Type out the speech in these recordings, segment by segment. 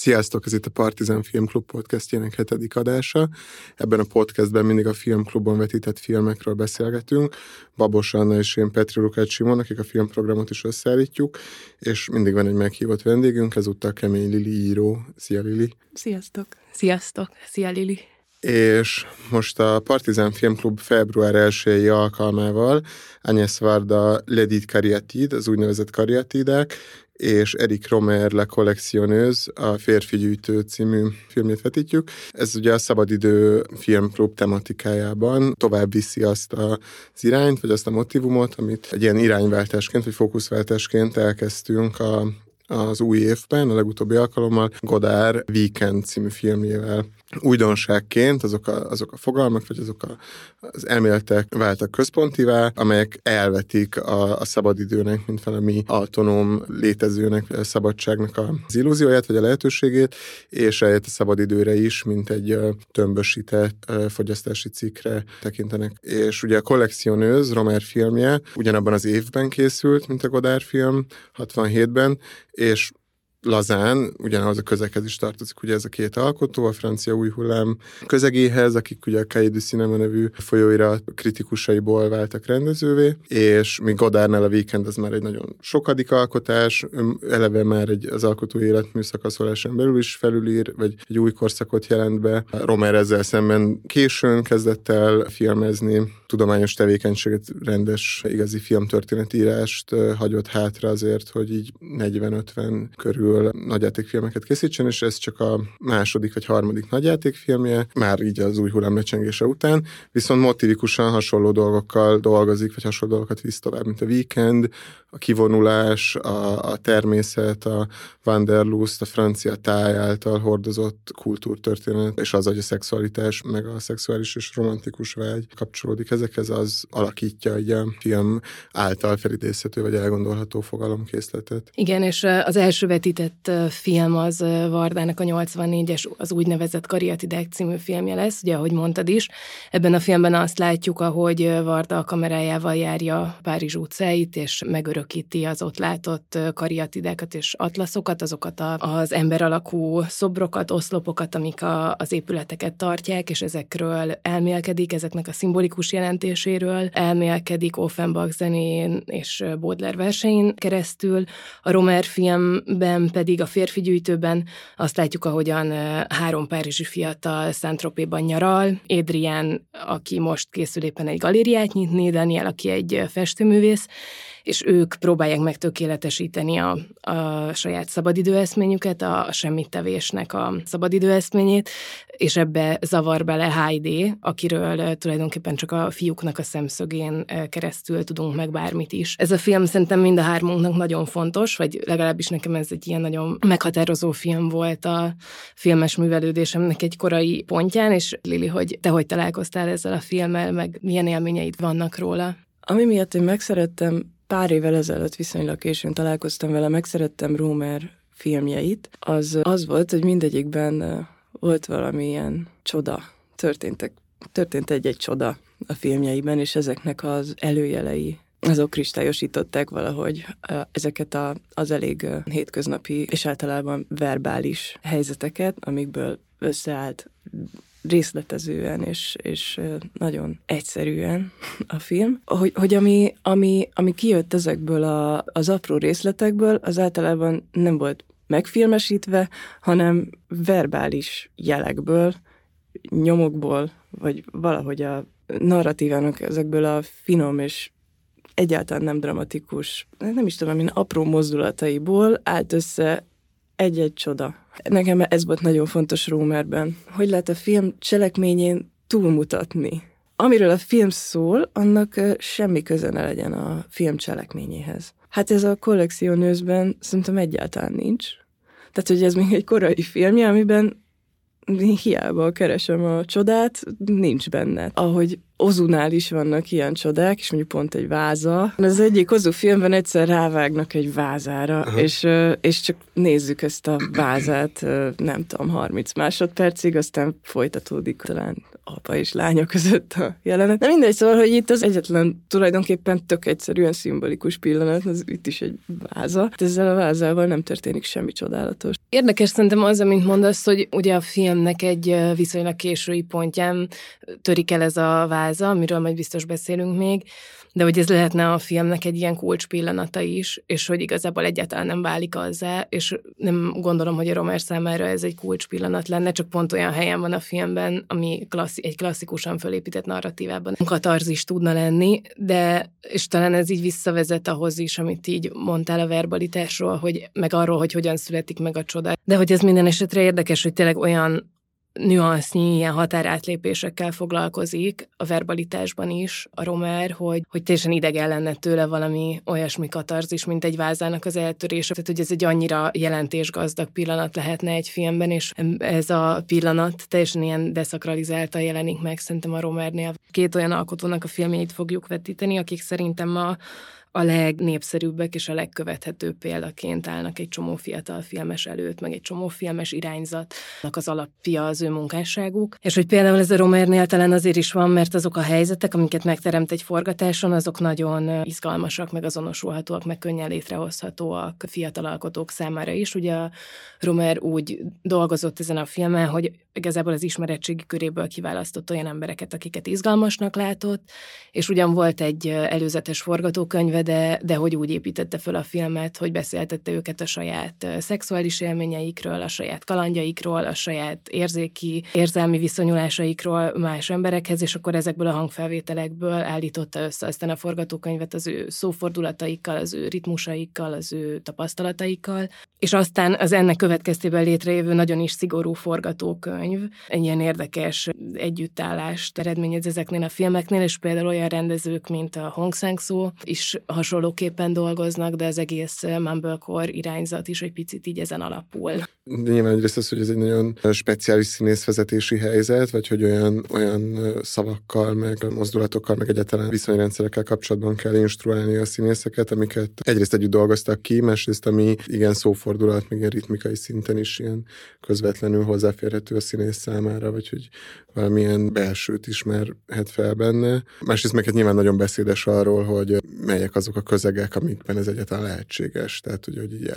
Sziasztok, ez itt a Partizan Filmklub podcastjének hetedik adása. Ebben a podcastben mindig a filmklubon vetített filmekről beszélgetünk. Babos Anna és én Petri Lukács Simon, akik a filmprogramot is összeállítjuk, és mindig van egy meghívott vendégünk, ezúttal Kemény Lili író. Szia Lili! Sziasztok! Sziasztok! Szia Lili! és most a Partizán Filmklub február 1 alkalmával Agnes Varda Ledit Kariatid, az úgynevezett kariatidák, és Erik Romer Le Collectioneuse, a Férfi Gyűjtő című filmét vetítjük. Ez ugye a Szabadidő filmklub tematikájában tovább viszi azt az irányt, vagy azt a motivumot, amit egy ilyen irányváltásként, vagy fókuszváltásként elkezdtünk a az új évben, a legutóbbi alkalommal Godár Weekend című filmjével újdonságként azok a, azok a fogalmak, vagy azok a, az elméletek váltak központivá, amelyek elvetik a, a szabadidőnek, mint valami autonóm létezőnek, a szabadságnak az illúzióját, vagy a lehetőségét, és eljött a szabadidőre is, mint egy tömbösített fogyasztási cikkre tekintenek. És ugye a Kollekcionőz, Romer filmje ugyanabban az évben készült, mint a Godár film, 67-ben, és lazán, ugyanahoz a közeghez is tartozik ugye ez a két alkotó, a francia új hullám közegéhez, akik ugye a Cahiers du Cinema nevű folyóirat kritikusaiból váltak rendezővé, és mi Godárnál a Weekend az már egy nagyon sokadik alkotás, eleve már egy az alkotó életmű szakaszoláson belül is felülír, vagy egy új korszakot jelent be. Romer ezzel szemben későn kezdett el filmezni, tudományos tevékenységet, rendes, igazi filmtörténetírást hagyott hátra azért, hogy így 40-50 körül nagyjátékfilmeket készítsen, és ez csak a második vagy harmadik nagyjátékfilmje, már így az új hullám lecsengése után, viszont motivikusan hasonló dolgokkal dolgozik, vagy hasonló dolgokat visz tovább, mint a Weekend, a kivonulás, a, a természet, a Wanderlust, a francia táj által hordozott kultúrtörténet, és az, hogy a szexualitás, meg a szexuális és romantikus vágy kapcsolódik ezekhez, az alakítja egy film által felidézhető vagy elgondolható fogalomkészletet. Igen, és az első vetített film az Vardának a 84-es, az úgynevezett Kariatidek című filmje lesz, ugye, ahogy mondtad is. Ebben a filmben azt látjuk, ahogy Varda a kamerájával járja Párizs utcáit, és megörökíti az ott látott kariatidákat és atlaszokat, azokat az ember alakú szobrokat, oszlopokat, amik a, az épületeket tartják, és ezekről elmélkedik, ezeknek a szimbolikus jelentéséről elmélkedik Offenbach zenén és Baudelaire versein keresztül. A Romer filmben pedig a férfi gyűjtőben azt látjuk, ahogyan három párizsi fiatal Saint-Tropéban nyaral, Adrián, aki most készül éppen egy galériát nyitni, Daniel, aki egy festőművész, és ők próbálják megtökéletesíteni a, a saját szabadidőeszményüket, a, a semmittevésnek a szabadidőeszményét, és ebbe zavar bele Heidi, akiről tulajdonképpen csak a fiúknak a szemszögén keresztül tudunk meg bármit is. Ez a film szerintem mind a hármunknak nagyon fontos, vagy legalábbis nekem ez egy ilyen nagyon meghatározó film volt a filmes művelődésemnek egy korai pontján, és Lili, hogy te hogy találkoztál ezzel a filmmel, meg milyen élményeid vannak róla? Ami miatt én megszerettem pár évvel ezelőtt viszonylag későn találkoztam vele, megszerettem Romer filmjeit, az az volt, hogy mindegyikben volt valamilyen csoda. Történtek, történt egy-egy csoda a filmjeiben, és ezeknek az előjelei azok kristályosították valahogy ezeket a, az elég hétköznapi és általában verbális helyzeteket, amikből összeállt részletezően és, és nagyon egyszerűen a film, hogy, hogy ami, ami, ami kijött ezekből a, az apró részletekből, az általában nem volt megfilmesítve, hanem verbális jelekből, nyomokból, vagy valahogy a narratívának ezekből a finom és egyáltalán nem dramatikus, nem is tudom, én apró mozdulataiból állt össze egy-egy csoda. Nekem ez volt nagyon fontos Rómerben, hogy lehet a film cselekményén túlmutatni. Amiről a film szól, annak semmi köze ne legyen a film cselekményéhez. Hát ez a kollekcionőzben szerintem egyáltalán nincs. Tehát, hogy ez még egy korai filmje, amiben hiába keresem a csodát, nincs benne. Ahogy Ozunál is vannak ilyen csodák, és mondjuk pont egy váza. Az egyik Ozu filmben egyszer rávágnak egy vázára, és, és csak nézzük ezt a vázát, nem tudom, 30 másodpercig, aztán folytatódik talán apa és lánya között a jelenet. De mindegy, szóval, hogy itt az egyetlen tulajdonképpen tök egyszerűen szimbolikus pillanat, az itt is egy váza. De ezzel a vázával nem történik semmi csodálatos. Érdekes szerintem az, amit mondasz, hogy ugye a filmnek egy viszonylag késői pontján törik el ez a váza, amiről majd biztos beszélünk még, de hogy ez lehetne a filmnek egy ilyen kulcs is, és hogy igazából egyáltalán nem válik azzá, és nem gondolom, hogy a Romer számára ez egy kulcs pillanat lenne, csak pont olyan helyen van a filmben, ami klasszi- egy klasszikusan fölépített narratívában katarzis tudna lenni, de és talán ez így visszavezet ahhoz is, amit így mondtál a verbalitásról, hogy meg arról, hogy hogyan születik meg a csoda. De hogy ez minden esetre érdekes, hogy tényleg olyan nüansznyi ilyen határátlépésekkel foglalkozik a verbalitásban is a Romer, hogy, hogy teljesen idegen lenne tőle valami olyasmi katarzis, mint egy vázának az eltörése. Tehát, hogy ez egy annyira jelentésgazdag pillanat lehetne egy filmben, és ez a pillanat teljesen ilyen deszakralizálta jelenik meg szerintem a Romernél. Két olyan alkotónak a filmjeit fogjuk vetíteni, akik szerintem a a legnépszerűbbek és a legkövethetőbb példaként állnak egy csomó fiatal filmes előtt, meg egy csomó filmes irányzatnak az alapja az ő munkásságuk. És hogy például ez a Romernél talán azért is van, mert azok a helyzetek, amiket megteremt egy forgatáson, azok nagyon izgalmasak, meg azonosulhatóak, meg könnyen létrehozhatóak fiatal alkotók számára is. Ugye a Romer úgy dolgozott ezen a filmen, hogy igazából az ismeretségi köréből kiválasztott olyan embereket, akiket izgalmasnak látott, és ugyan volt egy előzetes forgatókönyve, de, de hogy úgy építette föl a filmet, hogy beszéltette őket a saját szexuális élményeikről, a saját kalandjaikról, a saját érzéki, érzelmi viszonyulásaikról más emberekhez, és akkor ezekből a hangfelvételekből állította össze aztán a forgatókönyvet az ő szófordulataikkal, az ő ritmusaikkal, az ő tapasztalataikkal, és aztán az ennek következtében létrejövő nagyon is szigorú forgatókönyv egy ilyen érdekes együttállást eredményez ezeknél a filmeknél, és például olyan rendezők, mint a Hong Sang-soo is hasonlóképpen dolgoznak, de az egész Mumblecore irányzat is egy picit így ezen alapul. Nyilván egyrészt az, hogy ez egy nagyon speciális színészvezetési helyzet, vagy hogy olyan, olyan szavakkal, meg mozdulatokkal, meg egyáltalán viszonyrendszerekkel kapcsolatban kell instruálni a színészeket, amiket egyrészt együtt dolgoztak ki, másrészt ami igen szófordulat, meg ilyen ritmikai szinten is ilyen közvetlenül hozzáférhető a színész számára, vagy hogy valamilyen belsőt ismerhet fel benne. Másrészt meg hát nyilván nagyon beszédes arról, hogy melyek azok a közegek, amikben ez egyáltalán lehetséges. Tehát, hogy, hogy így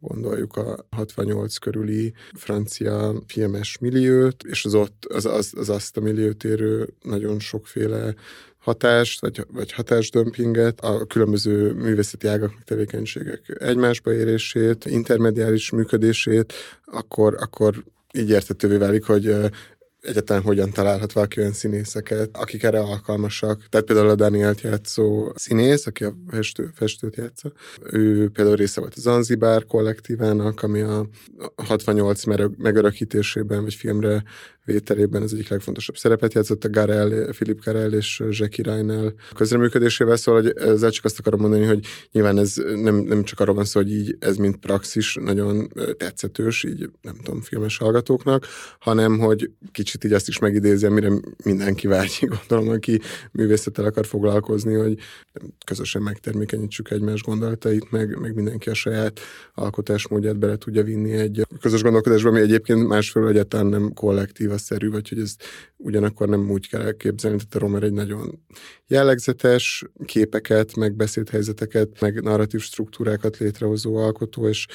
elgondoljuk a 68 körüli francia filmes milliót, és az ott az, az, az azt a milliót érő nagyon sokféle hatást, vagy, vagy hatásdömpinget, a különböző művészeti ágak, tevékenységek egymásba érését, intermediális működését, akkor, akkor így értetővé válik, hogy egyáltalán hogyan találhat valaki olyan színészeket, akik erre alkalmasak. Tehát például a Danielt játszó színész, aki a festő, festőt játsza, ő például része volt a Zanzibar kollektívának, ami a 68 megörökítésében, vagy filmre vételében az egyik legfontosabb szerepet játszott a Garel, Philip Garel és Jackie Reinel közreműködésével, szóval hogy ezzel csak azt akarom mondani, hogy nyilván ez nem, nem csak arról van szó, hogy így ez mint praxis nagyon tetszetős, így nem tudom, filmes hallgatóknak, hanem hogy kicsit így azt is megidézi, amire mindenki vágyik, gondolom, aki művészettel akar foglalkozni, hogy közösen megtermékenyítsük egymás gondolatait, meg, meg mindenki a saját alkotásmódját bele tudja vinni egy közös gondolkodásba, ami egyébként másfelől egyáltalán nem kollektív szerű, vagy hogy ez ugyanakkor nem úgy kell elképzelni, tehát a Romer egy nagyon jellegzetes képeket, meg beszédhelyzeteket, meg narratív struktúrákat létrehozó alkotó, és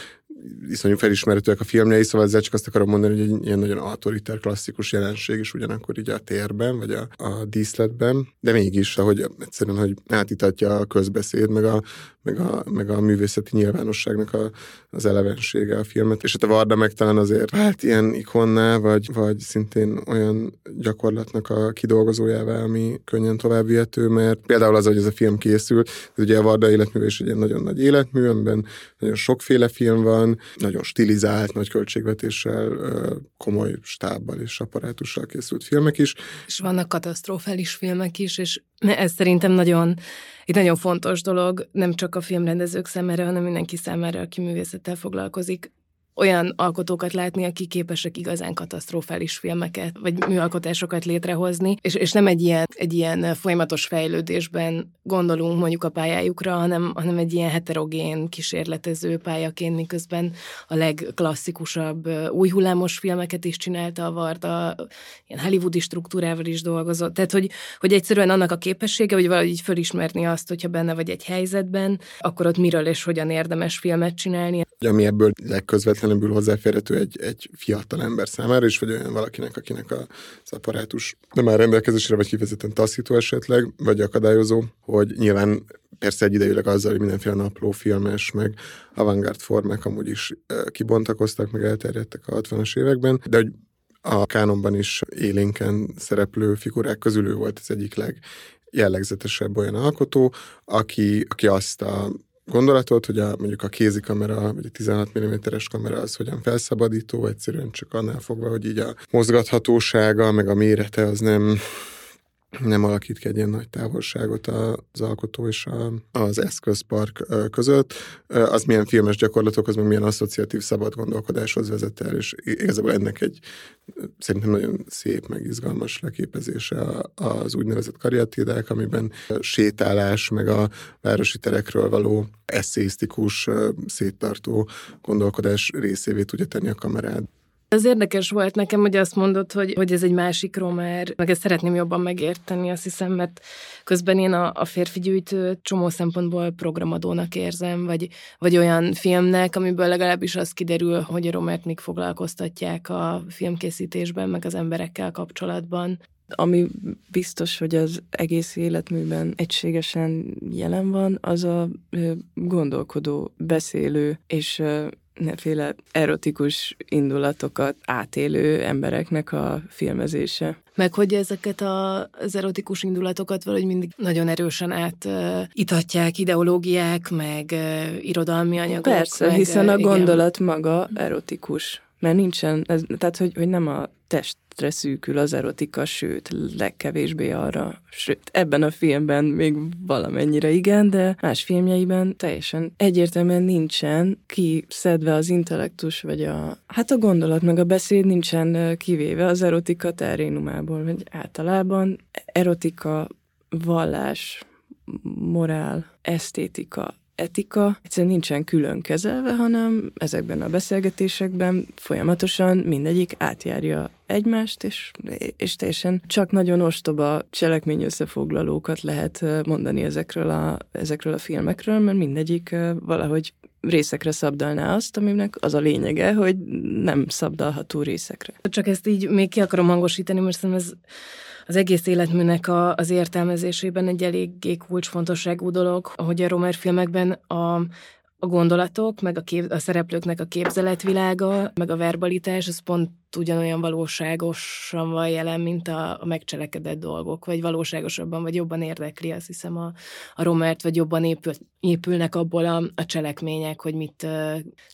iszonyú felismerhetőek a filmjei, szóval ezzel csak azt akarom mondani, hogy egy ilyen nagyon autoritár, klasszikus jelenség is ugyanakkor így a térben, vagy a, a díszletben, de mégis, ahogy egyszerűen, hogy átítatja a közbeszéd, meg a, meg a, meg a művészeti nyilvánosságnak a, az elevensége a filmet, és hát a Varda meg talán azért hát ilyen ikonná, vagy, vagy szintén olyan gyakorlatnak a kidolgozójává, ami könnyen tovább mert például az, hogy ez a film készül, ez ugye a Varda életmű is egy ilyen nagyon nagy életmű, amiben nagyon sokféle film van, nagyon stilizált, nagy költségvetéssel, komoly stábbal és apparátussal készült filmek is. És vannak katasztrofális filmek is, és ez szerintem nagyon, egy nagyon fontos dolog, nem csak a filmrendezők számára, hanem mindenki számára, aki művészettel foglalkozik, olyan alkotókat látni, akik képesek igazán katasztrofális filmeket, vagy műalkotásokat létrehozni, és, és nem egy ilyen, egy ilyen folyamatos fejlődésben gondolunk mondjuk a pályájukra, hanem, hanem egy ilyen heterogén kísérletező pályaként, miközben a legklasszikusabb új hullámos filmeket is csinálta a Varda, ilyen hollywoodi struktúrával is dolgozott. Tehát, hogy, hogy egyszerűen annak a képessége, hogy valahogy így fölismerni azt, hogyha benne vagy egy helyzetben, akkor ott miről és hogyan érdemes filmet csinálni. Ami ebből legközvetlenebbül hozzáférhető egy, egy fiatal ember számára is, vagy olyan valakinek, akinek az apparátus nem áll rendelkezésre, vagy kifejezetten taszító esetleg, vagy akadályozó, hogy nyilván persze egyidejűleg azzal, hogy mindenféle napló filmes, meg avantgárd formák amúgy is kibontakoztak, meg elterjedtek a 60-as években, de hogy a kánonban is élénken szereplő figurák közül ő volt az egyik legjellegzetesebb olyan alkotó, aki, aki azt a gondolatot, hogy a, mondjuk a kézikamera, vagy a 16 mm-es kamera az hogyan felszabadító, egyszerűen csak annál fogva, hogy így a mozgathatósága, meg a mérete az nem nem alakít ki egy ilyen nagy távolságot az alkotó és az eszközpark között. Az milyen filmes gyakorlatokhoz, meg milyen asszociatív szabad gondolkodáshoz vezet el, és igazából ennek egy szerintem nagyon szép, meg izgalmas leképezése az úgynevezett kariatidák, amiben sétálás, meg a városi terekről való eszéisztikus, széttartó gondolkodás részévé tudja tenni a kamerád. Ez érdekes volt nekem, hogy azt mondod, hogy, hogy ez egy másik romer, meg ezt szeretném jobban megérteni, azt hiszem, mert közben én a, a férfi gyűjtő csomó szempontból programadónak érzem, vagy, vagy olyan filmnek, amiből legalábbis az kiderül, hogy a romert még foglalkoztatják a filmkészítésben, meg az emberekkel kapcsolatban. Ami biztos, hogy az egész életműben egységesen jelen van, az a gondolkodó, beszélő és mindenféle erotikus indulatokat átélő embereknek a filmezése. Meg hogy ezeket a, az erotikus indulatokat valahogy mindig nagyon erősen átitatják uh, ideológiák, meg uh, irodalmi anyagok. Persze, meg, hiszen a gondolat igen. maga erotikus. Mert nincsen, ez, tehát hogy, hogy nem a testre szűkül az erotika, sőt, legkevésbé arra. Sőt, ebben a filmben még valamennyire igen, de más filmjeiben teljesen egyértelműen nincsen kiszedve az intellektus, vagy a, hát a gondolat, meg a beszéd nincsen kivéve az erotika terénumából, vagy általában erotika, vallás, morál, esztétika, etika egyszerűen nincsen külön kezelve, hanem ezekben a beszélgetésekben folyamatosan mindegyik átjárja egymást, és, és teljesen csak nagyon ostoba cselekmény összefoglalókat lehet mondani ezekről a, ezekről a filmekről, mert mindegyik valahogy részekre szabdalná azt, aminek az a lényege, hogy nem szabdalható részekre. Csak ezt így még ki akarom hangosítani, mert szerintem ez az egész életműnek a, az értelmezésében egy eléggé kulcsfontosságú dolog, hogy a Romer filmekben a, a gondolatok, meg a, kép, a szereplőknek a képzeletvilága, meg a verbalitás, az pont ugyanolyan valóságosan van jelen, mint a, a megcselekedett dolgok, vagy valóságosabban, vagy jobban érdekli, azt hiszem a, a romert, vagy jobban épül, épülnek abból a, a cselekmények, hogy mit,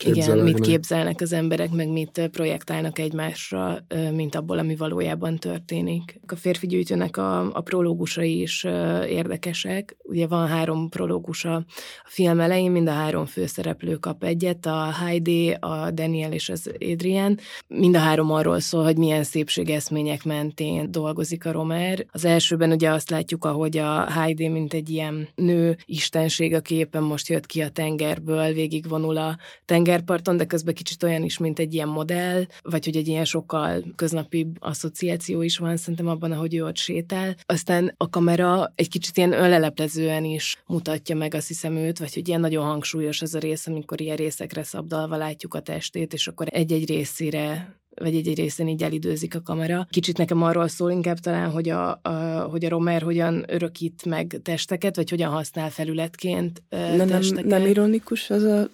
igen, mit képzelnek az emberek, meg mit projektálnak egymásra, mint abból, ami valójában történik. A férfi gyűjtőnek a, a prológusai is érdekesek. Ugye van három prológusa a film elején, mind a három főszereplő kap egyet, a Heidi, a Daniel és az Adrian. Mind a három három arról szól, hogy milyen szépségeszmények mentén dolgozik a Romer. Az elsőben ugye azt látjuk, ahogy a Heidi, mint egy ilyen nő istenség, aki éppen most jött ki a tengerből, végigvonul a tengerparton, de közben kicsit olyan is, mint egy ilyen modell, vagy hogy egy ilyen sokkal köznapibb asszociáció is van szerintem abban, ahogy ő ott sétál. Aztán a kamera egy kicsit ilyen önleleplezően is mutatja meg azt hiszem őt, vagy hogy ilyen nagyon hangsúlyos az a rész, amikor ilyen részekre szabdalva látjuk a testét, és akkor egy-egy részére vagy egy, egy részén így elidőzik a kamera. Kicsit nekem arról szól inkább talán, hogy a, a, hogy a Romer hogyan örökít meg testeket, vagy hogyan használ felületként De testeket. Nem, nem ironikus az a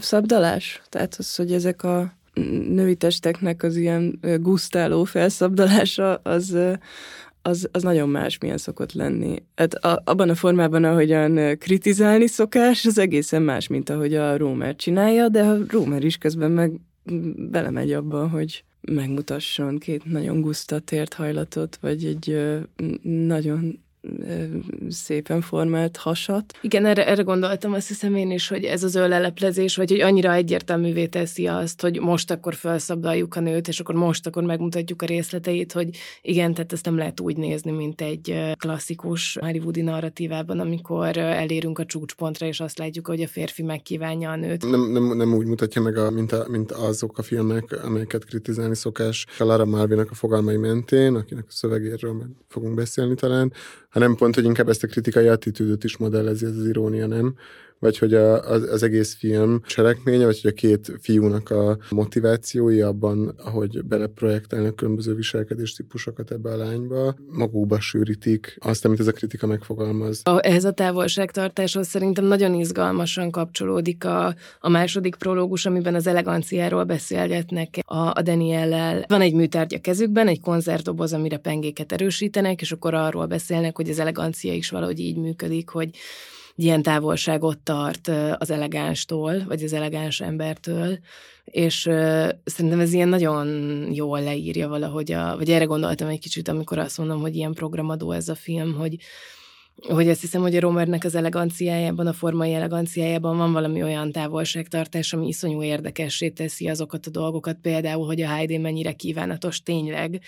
szabdalás? Tehát az, hogy ezek a női testeknek az ilyen gusztáló felszabdalása, az, az, az nagyon más, milyen szokott lenni. Hát a, abban a formában, ahogyan kritizálni szokás, az egészen más, mint ahogy a Rómer csinálja, de a Rómer is közben meg belemegy abba, hogy megmutasson két nagyon guszta tért hajlatot, vagy egy nagyon szépen formált hasat. Igen, erre, erre gondoltam, azt hiszem én is, hogy ez az ölleleplezés, vagy hogy annyira egyértelművé teszi azt, hogy most akkor felszabdaljuk a nőt, és akkor most akkor megmutatjuk a részleteit, hogy igen, tehát ezt nem lehet úgy nézni, mint egy klasszikus hollywoodi narratívában, amikor elérünk a csúcspontra, és azt látjuk, hogy a férfi megkívánja a nőt. Nem, nem, nem úgy mutatja meg, a, mint, a, mint azok a filmek, amelyeket kritizálni szokás Lara Malvinak a fogalmai mentén, akinek a szövegéről fogunk beszélni talán, hanem pont, hogy inkább ezt a kritikai attitűdöt is modellezi ez az irónia, nem? Vagy hogy a, az, az egész film cselekménye, vagy hogy a két fiúnak a motivációi abban, ahogy beleprojektálnak különböző viselkedés típusokat ebbe a lányba, magukba sűrítik azt, amit ez a kritika megfogalmaz. A, ehhez a távolságtartáshoz szerintem nagyon izgalmasan kapcsolódik a, a második prológus, amiben az eleganciáról beszélgetnek a, a Daniellel. Van egy műtárgy a kezükben, egy konzervdoboz, amire pengéket erősítenek, és akkor arról beszélnek, hogy az elegancia is valahogy így működik, hogy ilyen távolságot tart az elegánstól, vagy az elegáns embertől, és szerintem ez ilyen nagyon jól leírja valahogy, a, vagy erre gondoltam egy kicsit, amikor azt mondom, hogy ilyen programadó ez a film, hogy, hogy azt hiszem, hogy a Romernek az eleganciájában, a formai eleganciájában van valami olyan távolságtartás, ami iszonyú érdekessé teszi azokat a dolgokat, például, hogy a Heidi mennyire kívánatos tényleg,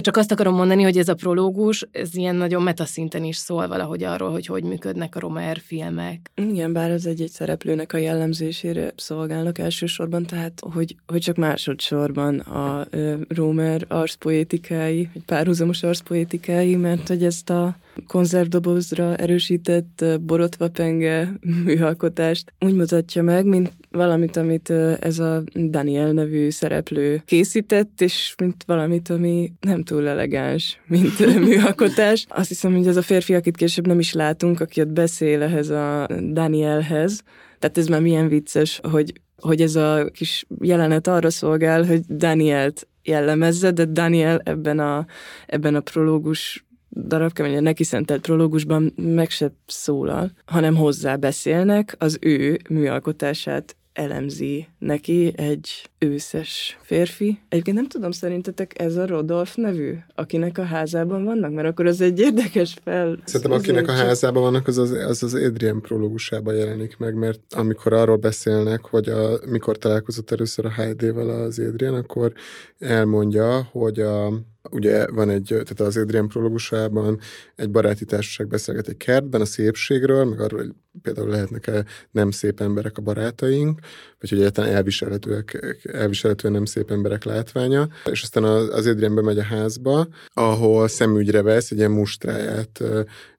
csak azt akarom mondani, hogy ez a prológus, ez ilyen nagyon metaszinten is szól valahogy arról, hogy hogy működnek a Romer filmek. Igen, bár az egy-egy szereplőnek a jellemzésére szolgálnak elsősorban, tehát hogy, hogy csak másodszorban a Romer arszpoétikái, vagy párhuzamos arszpoétikái, mert hogy ezt a konzervdobozra erősített borotva penge műalkotást úgy mutatja meg, mint valamit, amit ez a Daniel nevű szereplő készített, és mint valamit, ami nem túl elegáns, mint műalkotás. Azt hiszem, hogy ez a férfi, akit később nem is látunk, aki ott beszél ehhez a Danielhez, tehát ez már milyen vicces, hogy hogy ez a kis jelenet arra szolgál, hogy Danielt jellemezze, de Daniel ebben a, ebben a prológus darabkeményen neki szentelt prológusban meg se szólal, hanem hozzá beszélnek, az ő műalkotását elemzi neki egy őszes férfi. Egyébként nem tudom, szerintetek ez a Rodolf nevű, akinek a házában vannak? Mert akkor az egy érdekes fel... Szerintem akinek a házában vannak, az az, az, az Adrian prológusában jelenik meg, mert amikor arról beszélnek, hogy a, mikor találkozott először a Heidi-vel az Adrian, akkor elmondja, hogy a, ugye van egy, tehát az Adrian prológusában egy baráti társaság beszélget egy kertben a szépségről, meg arról, hogy például lehetnek-e nem szép emberek a barátaink, vagy hogy egyáltalán elviselhetőek, elviselhetően nem szép emberek látványa, és aztán az Adrian bemegy a házba, ahol szemügyre vesz egy ilyen mustráját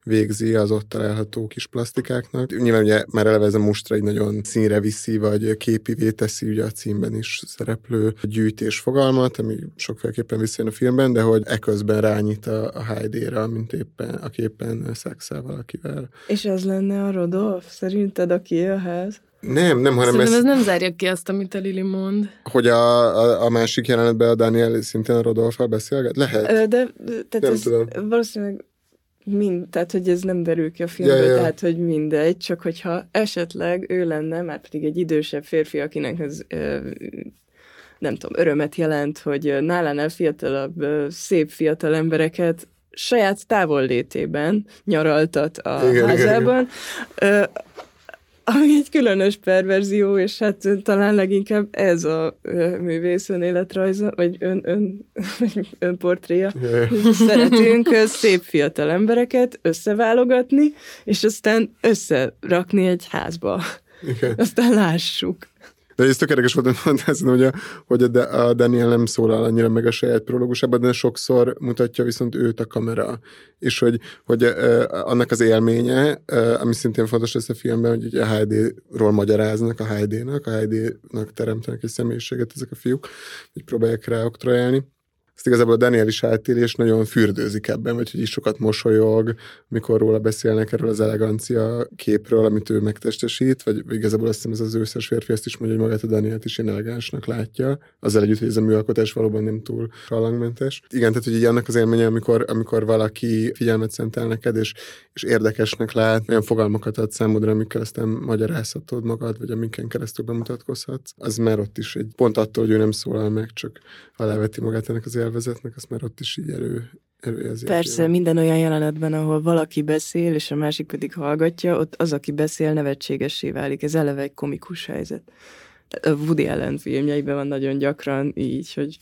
végzi az ott található kis plastikáknak. Nyilván ugye már eleve ez a mustra egy nagyon színre viszi, vagy képivé teszi ugye a címben is szereplő gyűjtés fogalmat, ami sokféleképpen visszajön a filmben, de hogy eközben rányít a, a Heidi-ra, mint éppen, aki éppen szexel valakivel. És ez lenne a Rodolf? Szerinted aki a? Nem, nem, hanem ez... ez nem zárja ki azt, amit a Lili mond. Hogy a, a, a másik jelenetben a Daniel szintén a Rodolfal beszélget? Lehet. Ö, de, tehát nem ez tudom. valószínűleg mind, tehát hogy ez nem derül ki a filmből, ja, ja. tehát hogy mindegy, csak hogyha esetleg ő lenne, már pedig egy idősebb férfi, akinek ez nem tudom, örömet jelent, hogy nálánál fiatalabb, szép fiatal embereket saját távollétében nyaraltat a igen, házában, igen, igen. Ami egy különös perverzió, és hát talán leginkább ez a művész önéletrajza, vagy ön, ön, ön portréja. Szeretünk szép fiatal embereket összeválogatni, és aztán összerakni egy házba. Igen. Aztán lássuk. De ez tökéletes volt, hogy mondtál, hogy, a, hogy a, Daniel nem szólal annyira meg a saját prológusában, de sokszor mutatja viszont őt a kamera. És hogy, hogy annak az élménye, ami szintén fontos lesz a filmben, hogy a Heidi-ról magyaráznak a Heidi-nak, a Heidi-nak teremtenek egy személyiséget ezek a fiúk, hogy próbálják rá oktrojálni ezt igazából a Daniel is és nagyon fürdőzik ebben, vagy hogy is sokat mosolyog, mikor róla beszélnek erről az elegancia képről, amit ő megtestesít, vagy igazából azt hiszem ez az őszes férfi ezt is mondja, hogy magát a Danielt is elegánsnak látja, azzal együtt, hogy ez a műalkotás valóban nem túl rallangmentes. Igen, tehát hogy így annak az élménye, amikor, amikor valaki figyelmet szentel neked, és, és érdekesnek lát, olyan fogalmakat ad számodra, amikkel aztán magyarázhatod magad, vagy amiken keresztül bemutatkozhatsz, az már ott is egy pont attól, hogy ő nem szólal meg, csak aláveti magát ennek az élvezetnek, azt már ott is így erő, előjelzi. Persze, minden olyan jelenetben, ahol valaki beszél, és a másik pedig hallgatja, ott az, aki beszél, nevetségessé válik. Ez eleve egy komikus helyzet. A Woody Allen filmjeiben van nagyon gyakran így, hogy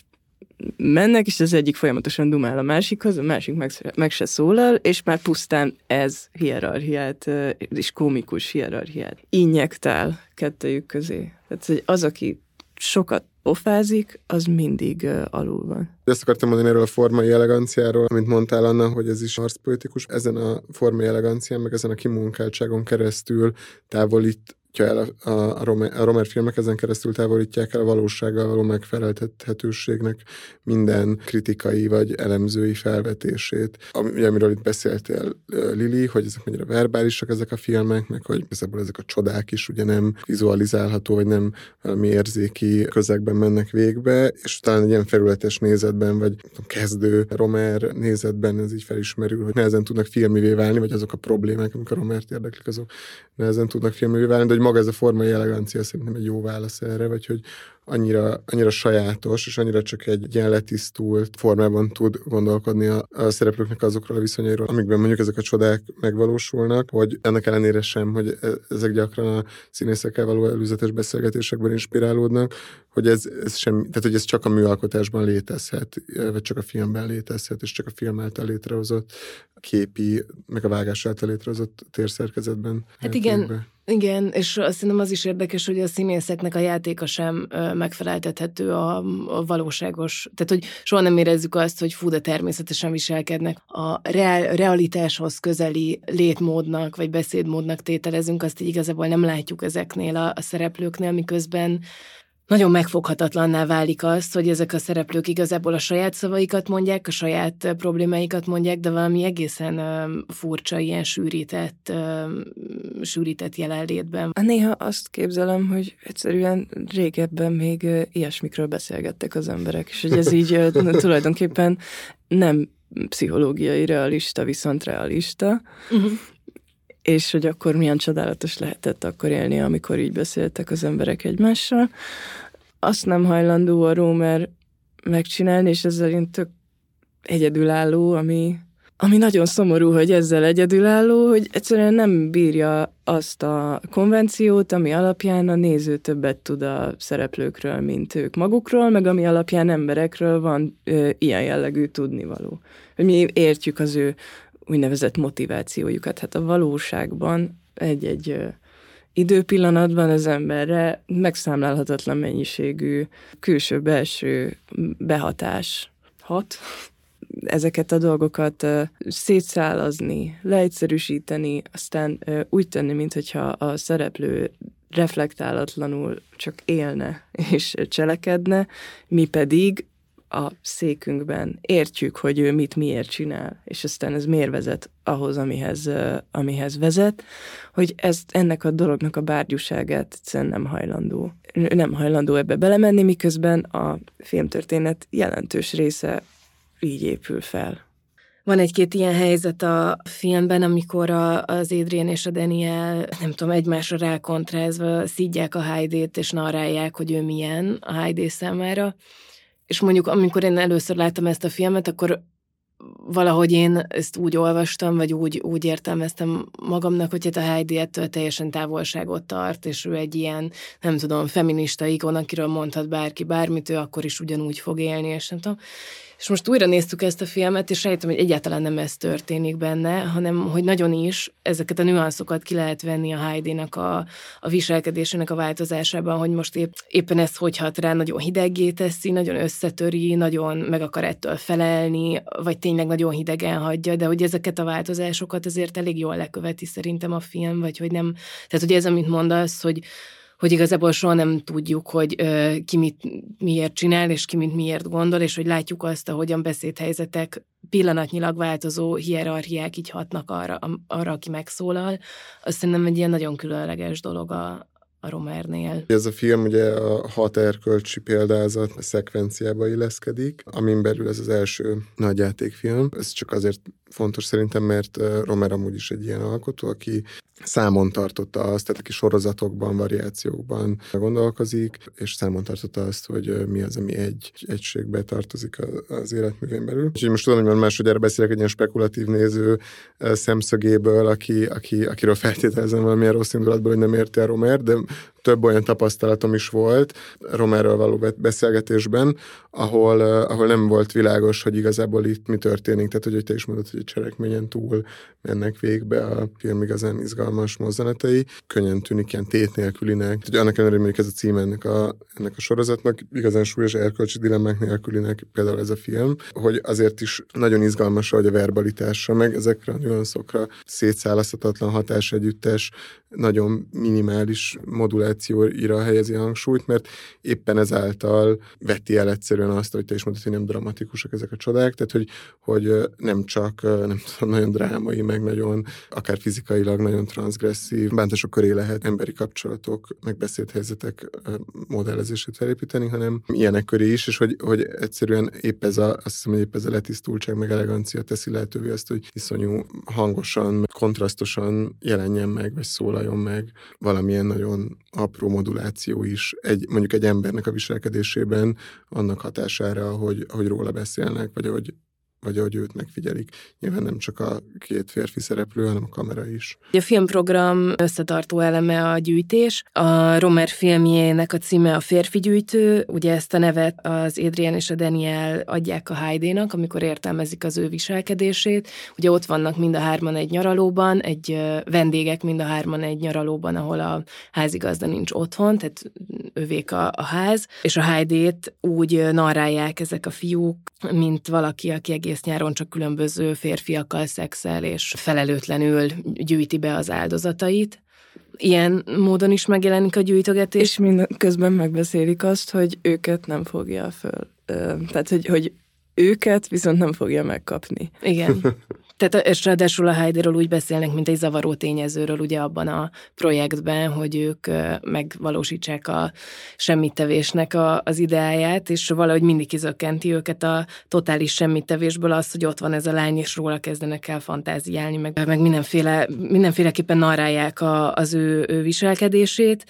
mennek, és az egyik folyamatosan dumál a másikhoz, a másik meg, meg se szólal, és már pusztán ez hierarchiát, és komikus hierarchiát injektál kettőjük közé. Tehát hogy az, aki sokat pofázik, az mindig uh, alul van. Ezt akartam mondani erről a formai eleganciáról, amit mondtál Anna, hogy ez is arcpolitikus. Ezen a formai elegancián, meg ezen a kimunkáltságon keresztül távolít el a, a, Romer, a Romer filmek ezen keresztül távolítják el a valósággal való megfeleltethetőségnek minden kritikai vagy elemzői felvetését. Ami, amiről itt beszéltél, Lili, hogy ezek mennyire verbálisak ezek a filmek, meg hogy ezekből ezek a csodák is ugye nem vizualizálható, vagy nem valami érzéki közegben mennek végbe, és talán egy ilyen felületes nézetben, vagy tudom, kezdő Romer nézetben ez így felismerül, hogy nehezen tudnak filmivé válni, vagy azok a problémák, amik a Romert érdeklik, azok nehezen tudnak filmivé válni, de hogy maga ez a formai elegancia szerintem egy jó válasz erre, vagy hogy annyira, annyira sajátos, és annyira csak egy ilyen letisztult formában tud gondolkodni a, a szereplőknek azokról a viszonyairól, amikben mondjuk ezek a csodák megvalósulnak, hogy ennek ellenére sem, hogy e, ezek gyakran a színészekkel való előzetes beszélgetésekben inspirálódnak, hogy ez, ez sem, tehát hogy ez csak a műalkotásban létezhet, vagy csak a filmben létezhet, és csak a film által létrehozott képi, meg a vágás által létrehozott térszerkezetben. Hát igen, be. Igen, és azt hiszem az is érdekes, hogy a színészeknek a játéka sem megfeleltethető a, a valóságos, tehát hogy soha nem érezzük azt, hogy fú, de természetesen viselkednek. A real, realitáshoz közeli létmódnak, vagy beszédmódnak tételezünk, azt így igazából nem látjuk ezeknél a, a szereplőknél, miközben nagyon megfoghatatlanná válik az, hogy ezek a szereplők igazából a saját szavaikat mondják, a saját problémáikat mondják, de valami egészen furcsa, ilyen sűrített, sűrített jelenlétben. Néha azt képzelem, hogy egyszerűen régebben még ilyesmikről beszélgettek az emberek, és hogy ez így tulajdonképpen nem pszichológiai realista, viszont realista, uh-huh és hogy akkor milyen csodálatos lehetett akkor élni, amikor így beszéltek az emberek egymással. Azt nem hajlandó a Rómer megcsinálni, és ezzel én tök egyedülálló, ami, ami nagyon szomorú, hogy ezzel egyedülálló, hogy egyszerűen nem bírja azt a konvenciót, ami alapján a néző többet tud a szereplőkről, mint ők magukról, meg ami alapján emberekről van ö, ilyen jellegű tudnivaló. Hogy mi értjük az ő úgynevezett motivációjukat. Hát a valóságban egy-egy időpillanatban az emberre megszámlálhatatlan mennyiségű külső-belső behatás hat. Ezeket a dolgokat szétszálazni, leegyszerűsíteni, aztán úgy tenni, mintha a szereplő reflektálatlanul csak élne és cselekedne, mi pedig a székünkben, értjük, hogy ő mit miért csinál, és aztán ez miért vezet ahhoz, amihez, amihez vezet, hogy ezt, ennek a dolognak a bárgyúságát egyszerűen nem hajlandó. Nem hajlandó ebbe belemenni, miközben a filmtörténet jelentős része így épül fel. Van egy-két ilyen helyzet a filmben, amikor a, az Adrian és a Daniel, nem tudom, egymásra rákontrázva szídják a Heidi-t, és narrálják, hogy ő milyen a Heidi számára és mondjuk amikor én először láttam ezt a filmet, akkor valahogy én ezt úgy olvastam, vagy úgy, úgy értelmeztem magamnak, hogy hát a Heidi ettől teljesen távolságot tart, és ő egy ilyen, nem tudom, feminista ikon, akiről mondhat bárki bármit, ő akkor is ugyanúgy fog élni, és nem tudom. És most újra néztük ezt a filmet, és rájöttem, hogy egyáltalán nem ez történik benne, hanem hogy nagyon is ezeket a nüanszokat ki lehet venni a Heidi-nak a, a viselkedésének a változásában, hogy most épp, éppen ez hogy hat rá, nagyon hideggé teszi, nagyon összetöri, nagyon meg akar ettől felelni, vagy tényleg nagyon hidegen hagyja, de hogy ezeket a változásokat azért elég jól leköveti szerintem a film, vagy hogy nem, tehát hogy ez, amit mondasz, hogy hogy igazából soha nem tudjuk, hogy ö, ki mit miért csinál, és ki mit miért gondol, és hogy látjuk azt, ahogyan beszédhelyzetek pillanatnyilag változó hierarchiák így hatnak arra, arra aki megszólal. Azt szerintem egy ilyen nagyon különleges dolog a, a Romernél. Ez a film ugye a hat erkölcsi példázat szekvenciába illeszkedik, amin belül ez az első nagyjátékfilm. Ez csak azért fontos szerintem, mert Romer amúgy is egy ilyen alkotó, aki számon tartotta azt, tehát aki sorozatokban, variációkban gondolkozik, és számon tartotta azt, hogy mi az, ami egy egységbe tartozik az életművén belül. Úgyhogy most tudom, hogy másodjára beszélek egy ilyen spekulatív néző szemszögéből, aki, aki, akiről feltételezem valamilyen rossz indulatból, hogy nem érti a Romer, de több olyan tapasztalatom is volt Romerről való beszélgetésben, ahol, ahol nem volt világos, hogy igazából itt mi történik. Tehát, hogy te is mondod, hogy a cselekményen túl mennek végbe a film igazán izgalmas mozzanatai. Könnyen tűnik ilyen tét nélkülinek. Hogy annak ellenére, hogy ez a cím ennek a, ennek a sorozatnak, igazán súlyos erkölcsi dilemmák nélkülinek például ez a film, hogy azért is nagyon izgalmas, hogy a verbalitása, meg ezekre a nüanszokra szétszálaszthatatlan hatás együttes, nagyon minimális modulációira helyezi a hangsúlyt, mert éppen ezáltal veti el egyszerűen azt, hogy te is mondtad, hogy nem dramatikusak ezek a csodák, tehát hogy, hogy nem csak nem tudom, nagyon drámai, meg nagyon akár fizikailag nagyon transgresszív bántások köré lehet emberi kapcsolatok, megbeszélt helyzetek modellezését felépíteni, hanem ilyenek köré is, és hogy, hogy egyszerűen épp ez a, azt hiszem, hogy épp ez a letisztultság, meg elegancia teszi lehetővé azt, hogy iszonyú hangosan, kontrasztosan jelenjen meg, vagy szólal szólaljon meg. Valamilyen nagyon apró moduláció is egy, mondjuk egy embernek a viselkedésében annak hatására, hogy, hogy róla beszélnek, vagy hogy vagy ahogy őt megfigyelik. Nyilván nem csak a két férfi szereplő, hanem a kamera is. A filmprogram összetartó eleme a gyűjtés. A Romer filmjének a címe a Férfi gyűjtő. Ugye ezt a nevet az Adrian és a Daniel adják a Heidi-nak, amikor értelmezik az ő viselkedését. Ugye ott vannak mind a hárman egy nyaralóban, egy vendégek mind a hárman egy nyaralóban, ahol a házigazda nincs otthon, tehát övék a, a ház, és a Heidi-t úgy narrálják ezek a fiúk, mint valaki, aki egész egész nyáron csak különböző férfiakkal szexel, és felelőtlenül gyűjti be az áldozatait. Ilyen módon is megjelenik a gyűjtögetés. És mind közben megbeszélik azt, hogy őket nem fogja föl. Tehát, hogy, hogy őket viszont nem fogja megkapni. Igen. Tehát, és ráadásul a Heidiről úgy beszélnek, mint egy zavaró tényezőről ugye abban a projektben, hogy ők megvalósítsák a semmittevésnek a, az ideáját, és valahogy mindig kizökkenti őket a totális semmittevésből az, hogy ott van ez a lány, és róla kezdenek el fantáziálni, meg, meg mindenféle, mindenféleképpen narrálják a, az ő, ő viselkedését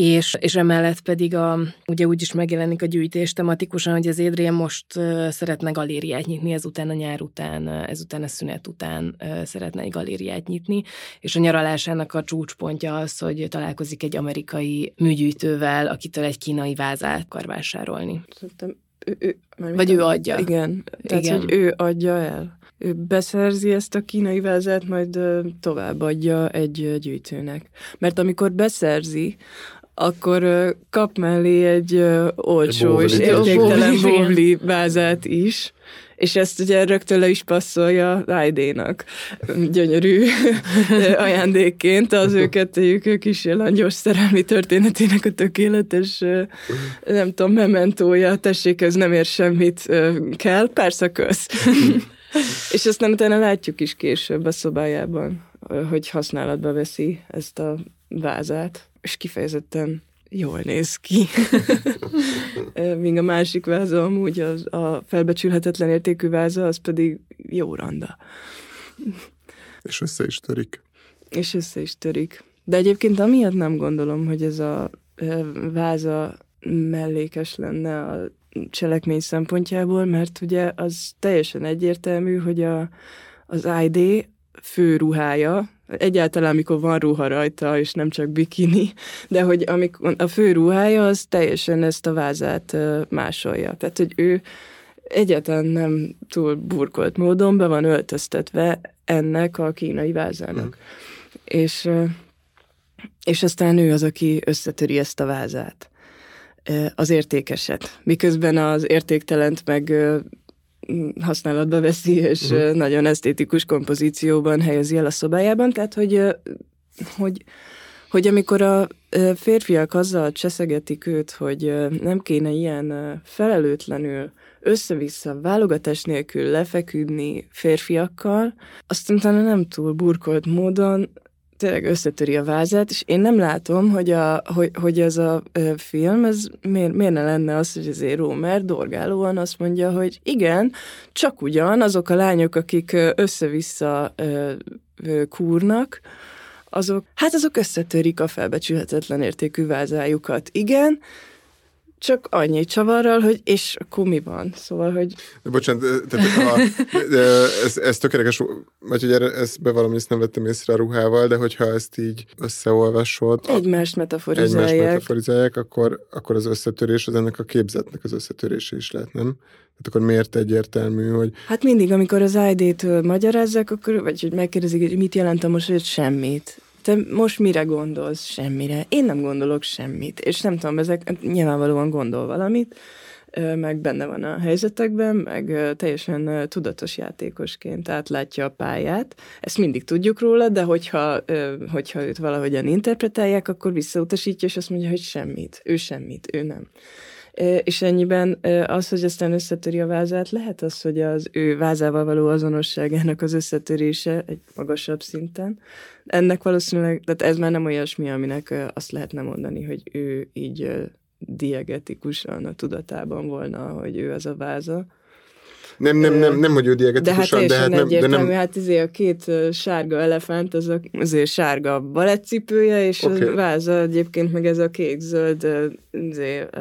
és, és emellett pedig a, ugye úgy is megjelenik a gyűjtés tematikusan, hogy az Adrian most szeretne galériát nyitni, ezután a nyár után, ezután a szünet után szeretne egy galériát nyitni, és a nyaralásának a csúcspontja az, hogy találkozik egy amerikai műgyűjtővel, akitől egy kínai vázát akar vásárolni. Szerintem ő, ő, Vagy ő adja. Igen, tehát igen. hogy ő adja el. Ő beszerzi ezt a kínai vázát, majd továbbadja egy gyűjtőnek. Mert amikor beszerzi, akkor kap mellé egy olcsó és értéktelen bóvli. vázát is, és ezt ugye rögtön le is passzolja Rájdénak gyönyörű ajándékként az őket ők kis langyos szerelmi történetének a tökéletes, nem tudom, mementója, tessék, ez nem ér semmit, kell, persze köz. és ezt nem utána látjuk is később a szobájában, hogy használatba veszi ezt a vázát és kifejezetten jól néz ki. Míg a másik váza amúgy az, a felbecsülhetetlen értékű váza, az pedig jó randa. És össze is törik. És össze is törik. De egyébként amiatt nem gondolom, hogy ez a váza mellékes lenne a cselekmény szempontjából, mert ugye az teljesen egyértelmű, hogy a, az ID fő ruhája, egyáltalán amikor van ruha rajta, és nem csak bikini, de hogy amikor a fő ruhája az teljesen ezt a vázát másolja. Tehát, hogy ő egyáltalán nem túl burkolt módon be van öltöztetve ennek a kínai vázának. Hmm. És, és aztán ő az, aki összetöri ezt a vázát az értékeset. Miközben az értéktelent meg használatba veszi, és uh-huh. nagyon esztétikus kompozícióban helyezi el a szobájában, tehát hogy, hogy, hogy amikor a férfiak azzal cseszegetik őt, hogy nem kéne ilyen felelőtlenül össze-vissza válogatás nélkül lefeküdni férfiakkal, azt utána nem túl burkolt módon tényleg összetöri a vázát, és én nem látom, hogy, a, hogy, hogy ez a film, ez miért, miért ne lenne az, hogy azért Rómer dorgálóan azt mondja, hogy igen, csak ugyan azok a lányok, akik össze-vissza kúrnak, azok, hát azok összetörik a felbecsülhetetlen értékű vázájukat. Igen, csak annyi csavarral, hogy és akkor mi van? Szóval, hogy... De bocsánat, tehát a, ez, ez tökéletes, vagy hogy erre, ezt bevallom, ezt nem vettem észre a ruhával, de hogyha ezt így összeolvasod... Egymást metaforizálják. Egymást metaforizálják, akkor, akkor az összetörés az ennek a képzetnek az összetörése is lehet, nem? Tehát akkor miért egyértelmű, hogy... Hát mindig, amikor az ID-t magyarázzák, akkor, vagy hogy megkérdezik, hogy mit jelent a most, hogy semmit te most mire gondolsz? Semmire. Én nem gondolok semmit. És nem tudom, ezek nyilvánvalóan gondol valamit, meg benne van a helyzetekben, meg teljesen tudatos játékosként átlátja a pályát. Ezt mindig tudjuk róla, de hogyha, hogyha őt valahogyan interpretálják, akkor visszautasítja, és azt mondja, hogy semmit. Ő semmit, ő nem. És ennyiben az, hogy aztán összetöri a vázát, lehet az, hogy az ő vázával való azonosságának az összetörése egy magasabb szinten. Ennek valószínűleg, tehát ez már nem olyasmi, aminek azt lehetne mondani, hogy ő így diegetikusan a tudatában volna, hogy ő az a váza. Nem, nem, nem, nem, hogy ő diegetikusan, de hát, de hát nem, de nem... hát izé a két sárga elefánt, az a, azért sárga balettcipője, és okay. a váza egyébként meg ez a kék-zöld azért,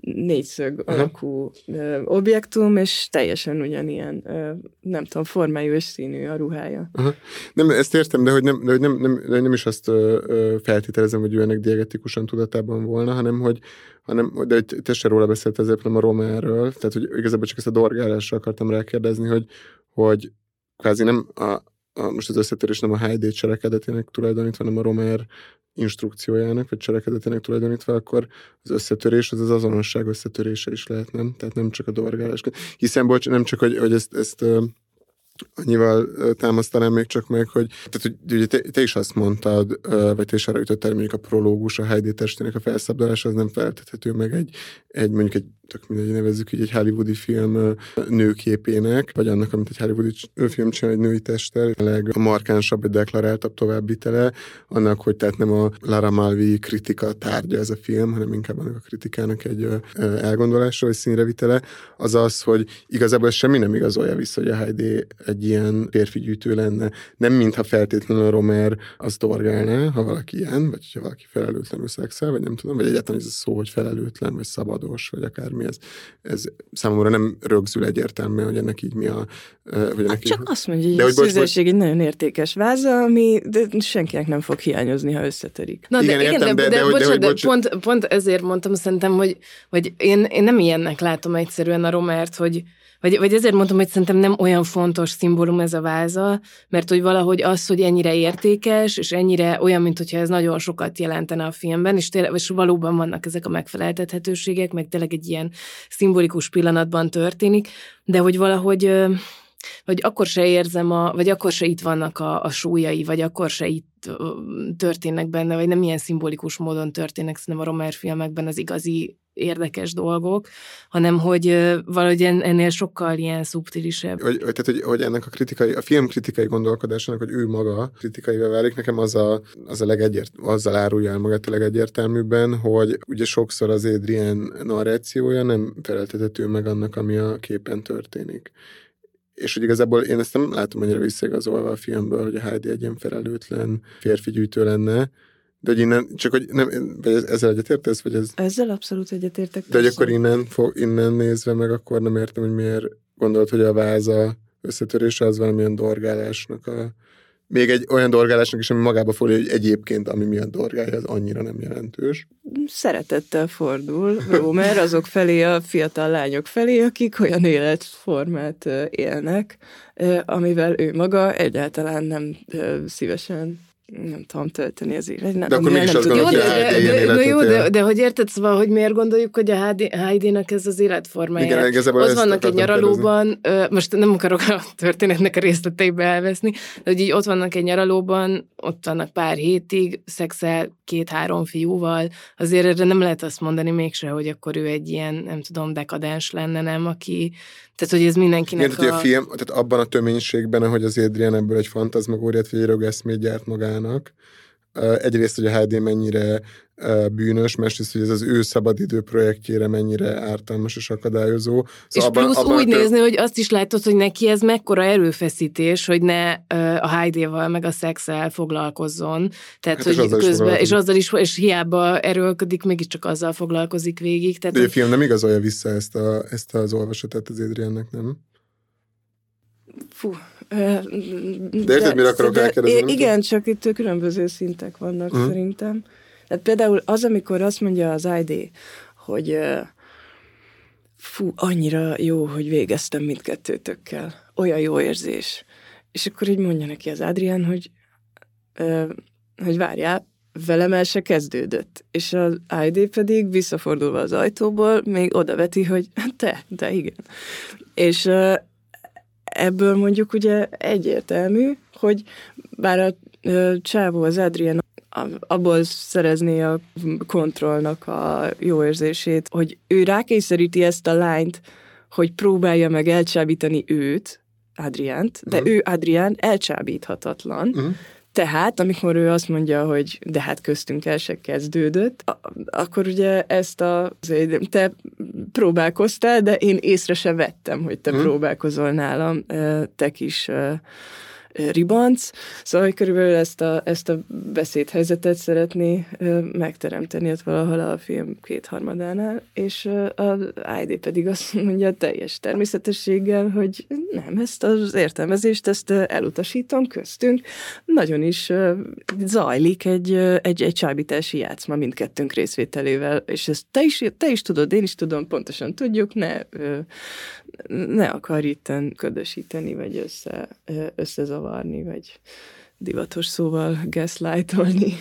négyszög Aha. alakú ö, objektum, és teljesen ugyanilyen, ö, nem tudom, formájú és színű a ruhája. Aha. Nem, ezt értem, de hogy nem, de hogy nem, nem, de nem is azt ö, feltételezem, hogy ő ennek diagetikusan tudatában volna, hanem hogy, hanem, de hogy te se róla beszélt ezért, nem a Romerről, tehát hogy igazából csak ezt a dorgálásra akartam rákérdezni, hogy, hogy kvázi nem a, a, most az összetérés nem a Heidi cselekedetének tulajdonítva, hanem a Romer instrukciójának, vagy cselekedetének tulajdonítva, akkor az összetörés az az azonosság összetörése is lehet, nem? Tehát nem csak a dorgálás. Hiszen, bocs, nem csak, hogy, hogy ezt, ezt annyival támasztanám még csak meg, hogy, tehát, hogy ugye te, te, is azt mondtad, vagy te is arra jutottál, mondjuk a prológus, a Heidi testének a felszabdalása, az nem feltethető meg egy, egy mondjuk egy tök mindegy nevezzük így egy hollywoodi film nőképének, vagy annak, amit egy hollywoodi film csinál egy női testtel, a legmarkánsabb, egy deklaráltabb továbbitele, annak, hogy tehát nem a Lara Malvi kritika tárgya ez a film, hanem inkább annak a kritikának egy elgondolása, vagy színrevitele, az az, hogy igazából semmi nem igazolja vissza, hogy a Heidi egy ilyen férfi gyűjtő lenne. Nem mintha feltétlenül a Romer az dorgálná, ha valaki ilyen, vagy ha valaki felelőtlenül szexel, vagy nem tudom, vagy egyáltalán ez a szó, hogy felelőtlen, vagy szabados, vagy akármi, ez, ez számomra nem rögzül egyértelműen, hogy ennek így mi a... Hogy ennek hát csak így, azt mondja, hogy a szűzőség egy nagyon értékes váza, ami de senkinek nem fog hiányozni, ha összetörik. Na, igen, de, értem, igen, de, de, de, de, bocsánat, de, bocs... pont, pont ezért mondtam szerintem, hogy, hogy én, én nem ilyennek látom egyszerűen a Romert, hogy, vagy, vagy ezért mondtam, hogy szerintem nem olyan fontos szimbólum ez a váza, mert hogy valahogy az, hogy ennyire értékes, és ennyire olyan, mint hogyha ez nagyon sokat jelentene a filmben, és, tényleg, és valóban vannak ezek a megfeleltethetőségek, meg tényleg egy ilyen szimbolikus pillanatban történik, de hogy valahogy vagy akkor se érzem, a, vagy akkor se itt vannak a, a súlyai, vagy akkor se itt történnek benne, vagy nem ilyen szimbolikus módon történnek szerintem a Romer filmekben az igazi érdekes dolgok, hanem hogy valahogy ennél sokkal ilyen szubtilisebb. Hogy, hogy, tehát, hogy, hogy ennek a kritikai, a film kritikai gondolkodásának, hogy ő maga kritikai válik, nekem az a, az a legegyért, azzal árulja el magát a legegyértelműbben, hogy ugye sokszor az Adrian narrációja nem feleltethető meg annak, ami a képen történik és hogy igazából én ezt nem látom annyira visszaigazolva a filmből, hogy a Heidi egy ilyen felelőtlen férfi gyűjtő lenne, de hogy innen, csak hogy nem, vagy ezzel egyetértesz, vagy ez... Ezzel abszolút egyetértek. De hogy akkor innen, fog, innen nézve meg, akkor nem értem, hogy miért gondolod, hogy a váza összetörése az valamilyen dorgálásnak a... Még egy olyan dorgálásnak is, ami magába fogja, hogy egyébként, ami miatt dorgálja, az annyira nem jelentős. Szeretettel fordul Rómer azok felé, a fiatal lányok felé, akik olyan életformát élnek, amivel ő maga egyáltalán nem szívesen nem tudom tölteni az élet. De akkor mégis azt gondolod, hogy de, de, de, jó, de, de, hogy érted, szóval, hogy miért gondoljuk, hogy a Heidi-nak ez az életformája? Igen, ott vannak egy nyaralóban, ö, most nem akarok a történetnek a részleteibe elveszni, de hogy így ott vannak egy nyaralóban, ott vannak pár hétig, szexel két-három fiúval, azért erre nem lehet azt mondani mégse, hogy akkor ő egy ilyen, nem tudom, dekadens lenne, nem, aki tehát, hogy ez mindenkinek Igen, a... a film, tehát abban a töménységben, ahogy az Adrian ebből egy fantazmagóriát vagy egy rögeszmét gyárt magának. Egyrészt, hogy a HD mennyire bűnös, másrészt, hogy ez az ő szabadidő projektjére mennyire ártalmas és akadályozó. Szóval és abban, plusz abban úgy tör... nézni, hogy azt is látod, hogy neki ez mekkora erőfeszítés, hogy ne a Heidi-val meg a szexel foglalkozzon. Tehát, hát hogy és közben, és azzal is, és hiába erőlködik, mégiscsak azzal foglalkozik végig. Tehát, De a film nem igazolja vissza ezt, a, ezt az olvasatát az Adriennek, nem? Fú, de érted, mire akarok elkérdezni? Igen, csak itt különböző szintek vannak uh-huh. szerintem. Tehát például az, amikor azt mondja az ID, hogy fú, annyira jó, hogy végeztem mindkettőtökkel. Olyan jó érzés. És akkor így mondja neki az Adrián, hogy, hogy várjál, velem el se kezdődött. És az ID pedig visszafordulva az ajtóból még odaveti, hogy te, te igen. És ebből mondjuk ugye egyértelmű, hogy bár a csávó az Adrian abból szerezné a kontrollnak a jó érzését, hogy ő rákényszeríti ezt a lányt, hogy próbálja meg elcsábítani őt, Adriánt, de uh-huh. ő Adrián elcsábíthatatlan, uh-huh. Tehát, amikor ő azt mondja, hogy de hát köztünk el se kezdődött, akkor ugye ezt a, te próbálkoztál, de én észre se vettem, hogy te hmm. próbálkozol nálam, te kis ribanc, szóval hogy körülbelül ezt a, ezt a beszédhelyzetet szeretné megteremteni ott valahol a film kétharmadánál, és az ID pedig azt mondja teljes természetességgel, hogy nem, ezt az értelmezést, ezt elutasítom köztünk. Nagyon is zajlik egy, egy, egy csábítási játszma mindkettőnk részvételével, és ezt te is, te is tudod, én is tudom, pontosan tudjuk, ne, ne akar itten ködösíteni, vagy össze, összezavarni, vagy divatos szóval gaslightolni.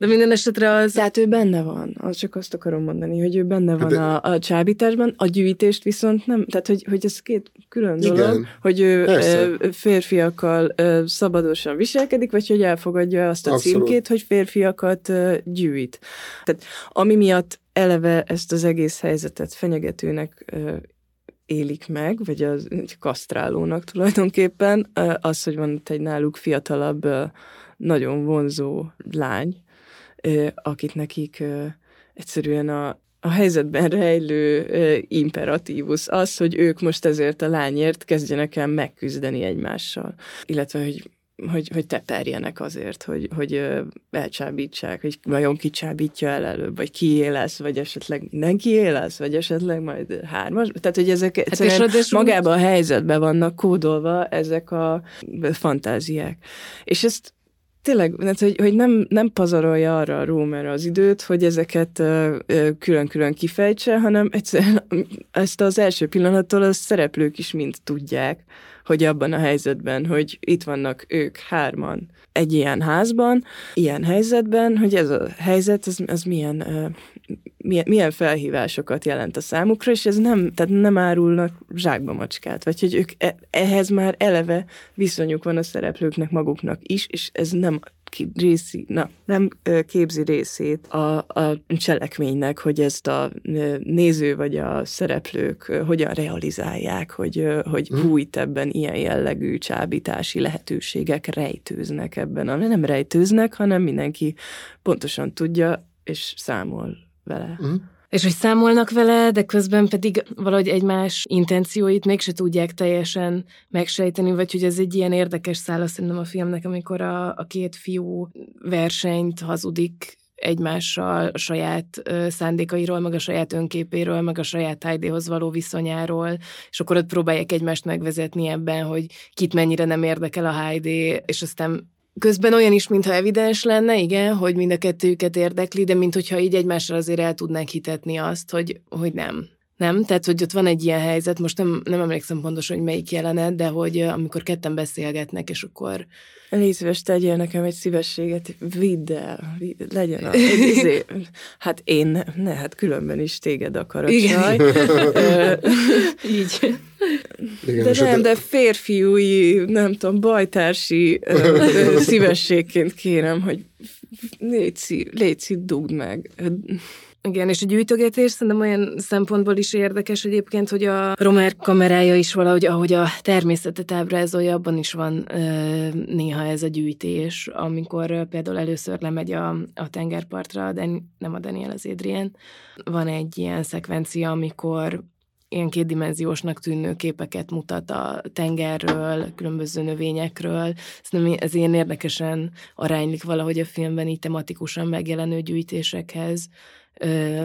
De minden esetre az... Tehát ő benne van, az csak azt akarom mondani, hogy ő benne van De... a, a csábításban, a gyűjtést viszont nem, tehát hogy, hogy ez két külön Igen. dolog, hogy ő Persze. férfiakkal szabadosan viselkedik, vagy hogy elfogadja azt a Abszolút. címkét, hogy férfiakat gyűjt. Tehát ami miatt eleve ezt az egész helyzetet fenyegetőnek élik meg, vagy az kasztrálónak tulajdonképpen, az, hogy van itt egy náluk fiatalabb, nagyon vonzó lány, akit nekik egyszerűen a, a helyzetben rejlő imperatívus az, hogy ők most ezért a lányért kezdjenek el megküzdeni egymással. Illetve, hogy hogy, hogy teperjenek azért, hogy, hogy elcsábítsák, hogy vajon ki csábítja el előbb, vagy ki lesz, vagy esetleg mindenki lesz, vagy esetleg majd hármas. Tehát, hogy ezek hát egyszerűen hát magában a helyzetben vannak kódolva ezek a fantáziák. És ezt tényleg, hogy, hogy nem, nem pazarolja arra a Rómer az időt, hogy ezeket külön-külön kifejtse, hanem egyszerűen ezt az első pillanattól a szereplők is mind tudják, hogy abban a helyzetben, hogy itt vannak ők hárman egy ilyen házban, ilyen helyzetben, hogy ez a helyzet, az, az milyen, milyen, milyen felhívásokat jelent a számukra, és ez nem, tehát nem árulnak zsákba macskát, vagy hogy ők e, ehhez már eleve viszonyuk van a szereplőknek maguknak is, és ez nem részi, na, nem képzi részét a, a cselekménynek, hogy ezt a néző vagy a szereplők hogyan realizálják, hogy, hogy hú, itt ebben ilyen jellegű csábítási lehetőségek rejtőznek ebben. Nem rejtőznek, hanem mindenki pontosan tudja és számol vele. Mm. És hogy számolnak vele, de közben pedig valahogy egymás intencióit mégse tudják teljesen megsejteni, vagy hogy ez egy ilyen érdekes szála szerintem a filmnek, amikor a, a két fiú versenyt hazudik egymással a saját szándékairól, meg a saját önképéről, meg a saját ID-hoz való viszonyáról, és akkor ott próbálják egymást megvezetni ebben, hogy kit mennyire nem érdekel a HD, és aztán Közben olyan is, mintha evidens lenne, igen, hogy mind a kettőjüket érdekli, de mint hogyha így egymással azért el tudnánk hitetni azt, hogy, hogy nem. Nem? Tehát, hogy ott van egy ilyen helyzet, most nem, nem emlékszem pontosan, hogy melyik jelenet, de hogy amikor ketten beszélgetnek, és akkor... Légy szíves, tegyél nekem egy szívességet, vidd el, vidd, legyen a... izé, hát én, ne, hát különben is téged akar a Igen. Így. Igen, de nem, de férfiúi, nem tudom, bajtársi szívességként kérem, hogy légy, légy dugd meg. Igen, és a gyűjtögetés szerintem olyan szempontból is érdekes egyébként, hogy a Romer kamerája is valahogy, ahogy a természetet ábrázolja, abban is van néha ez a gyűjtés, amikor például először lemegy a, a tengerpartra, de nem a Daniel, az Adrian. Van egy ilyen szekvencia, amikor ilyen kétdimenziósnak tűnő képeket mutat a tengerről, különböző növényekről. Szerintem ez ilyen érdekesen aránylik valahogy a filmben így tematikusan megjelenő gyűjtésekhez.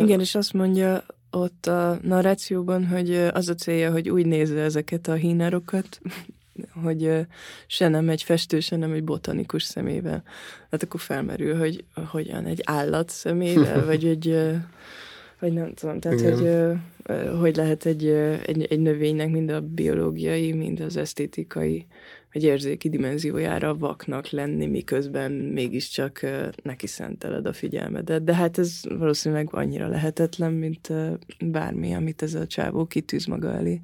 Igen, és azt mondja ott a narrációban, hogy az a célja, hogy úgy nézze ezeket a hínárokat, hogy se nem egy festő, se nem egy botanikus szemével. Hát akkor felmerül, hogy hogyan egy állat szemével, vagy egy vagy nem tudom, tehát Igen. hogy hogy lehet egy, egy, egy növénynek mind a biológiai, mind az esztétikai, vagy érzéki dimenziójára vaknak lenni, miközben mégiscsak neki szenteled a figyelmedet. De hát ez valószínűleg annyira lehetetlen, mint bármi, amit ez a csávó kitűz maga elé.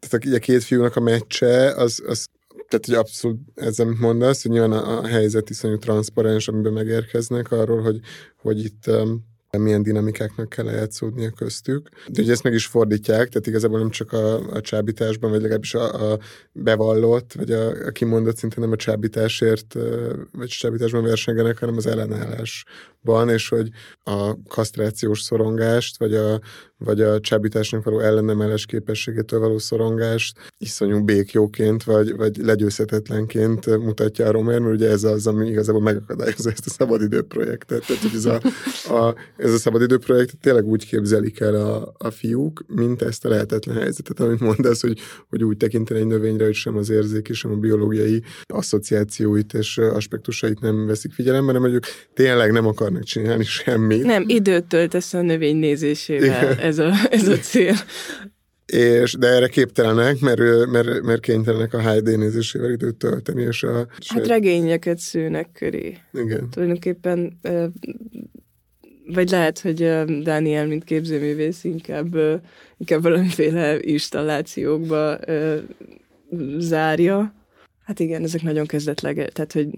Tehát a, két fiúnak a meccse, az, az tehát, hogy abszolút ez, amit mondasz, hogy nyilván a, a helyzet iszonyú transzparens, amiben megérkeznek arról, hogy, hogy itt um, milyen dinamikáknak kell eljátszódnia köztük. De ugye ezt meg is fordítják, tehát igazából nem csak a, a csábításban, vagy legalábbis a, a bevallott, vagy a, a kimondott szintén nem a csábításért, vagy csábításban versengenek, hanem az ellenállásban, és hogy a kasztrációs szorongást, vagy a, vagy a csábításnak való ellenemelés képességétől való szorongást iszonyú békjóként, vagy, vagy legyőzhetetlenként mutatja a Romer, mert ugye ez az, ami igazából megakadályozza ezt a szabadidőprojektet. Tehát, hogy ez a, a, ez a szabadidőprojekt tényleg úgy képzelik el a, a fiúk, mint ezt a lehetetlen helyzetet, amit mondasz, hogy, hogy úgy tekinteni egy növényre, hogy sem az érzéki, sem a biológiai asszociációit és aspektusait nem veszik figyelembe, hanem hogy ők tényleg nem akarnak csinálni semmit. Nem, időt töltesz a növény nézésével. Ez ez a, ez a cél. És, de erre képtelenek, mert, mert, mert kénytelenek a HD nézésével időt tölteni, és a... Hát regényeket szőnek köré. Igen. Tulajdonképpen vagy lehet, hogy Daniel, mint képzőművész inkább, inkább valamiféle installációkba zárja. Hát igen, ezek nagyon kezdetleg, tehát hogy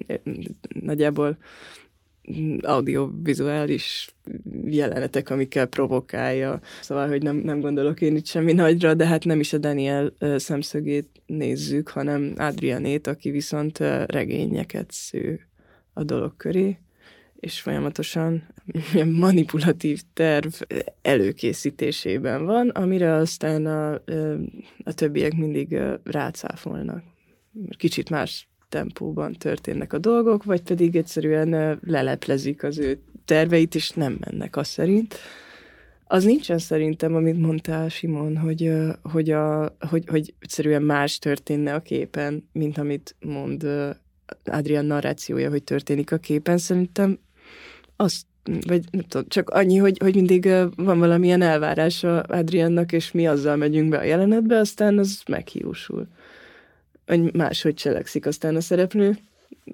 nagyjából audiovizuális jelenetek, amikkel provokálja. Szóval, hogy nem, nem gondolok én itt semmi nagyra, de hát nem is a Daniel szemszögét nézzük, hanem Adrianét, aki viszont regényeket sző a dolog köré és folyamatosan manipulatív terv előkészítésében van, amire aztán a, a többiek mindig rácáfolnak. Kicsit más tempóban történnek a dolgok, vagy pedig egyszerűen leleplezik az ő terveit, és nem mennek azt szerint. Az nincsen szerintem, amit mondtál, Simon, hogy, hogy, a, hogy, hogy egyszerűen más történne a képen, mint amit mond Adrian narrációja, hogy történik a képen. Szerintem azt vagy nem tudom, csak annyi, hogy, hogy mindig van valamilyen elvárása Adriannak, és mi azzal megyünk be a jelenetbe, aztán az meghiúsul hogy máshogy cselekszik aztán a szereplő,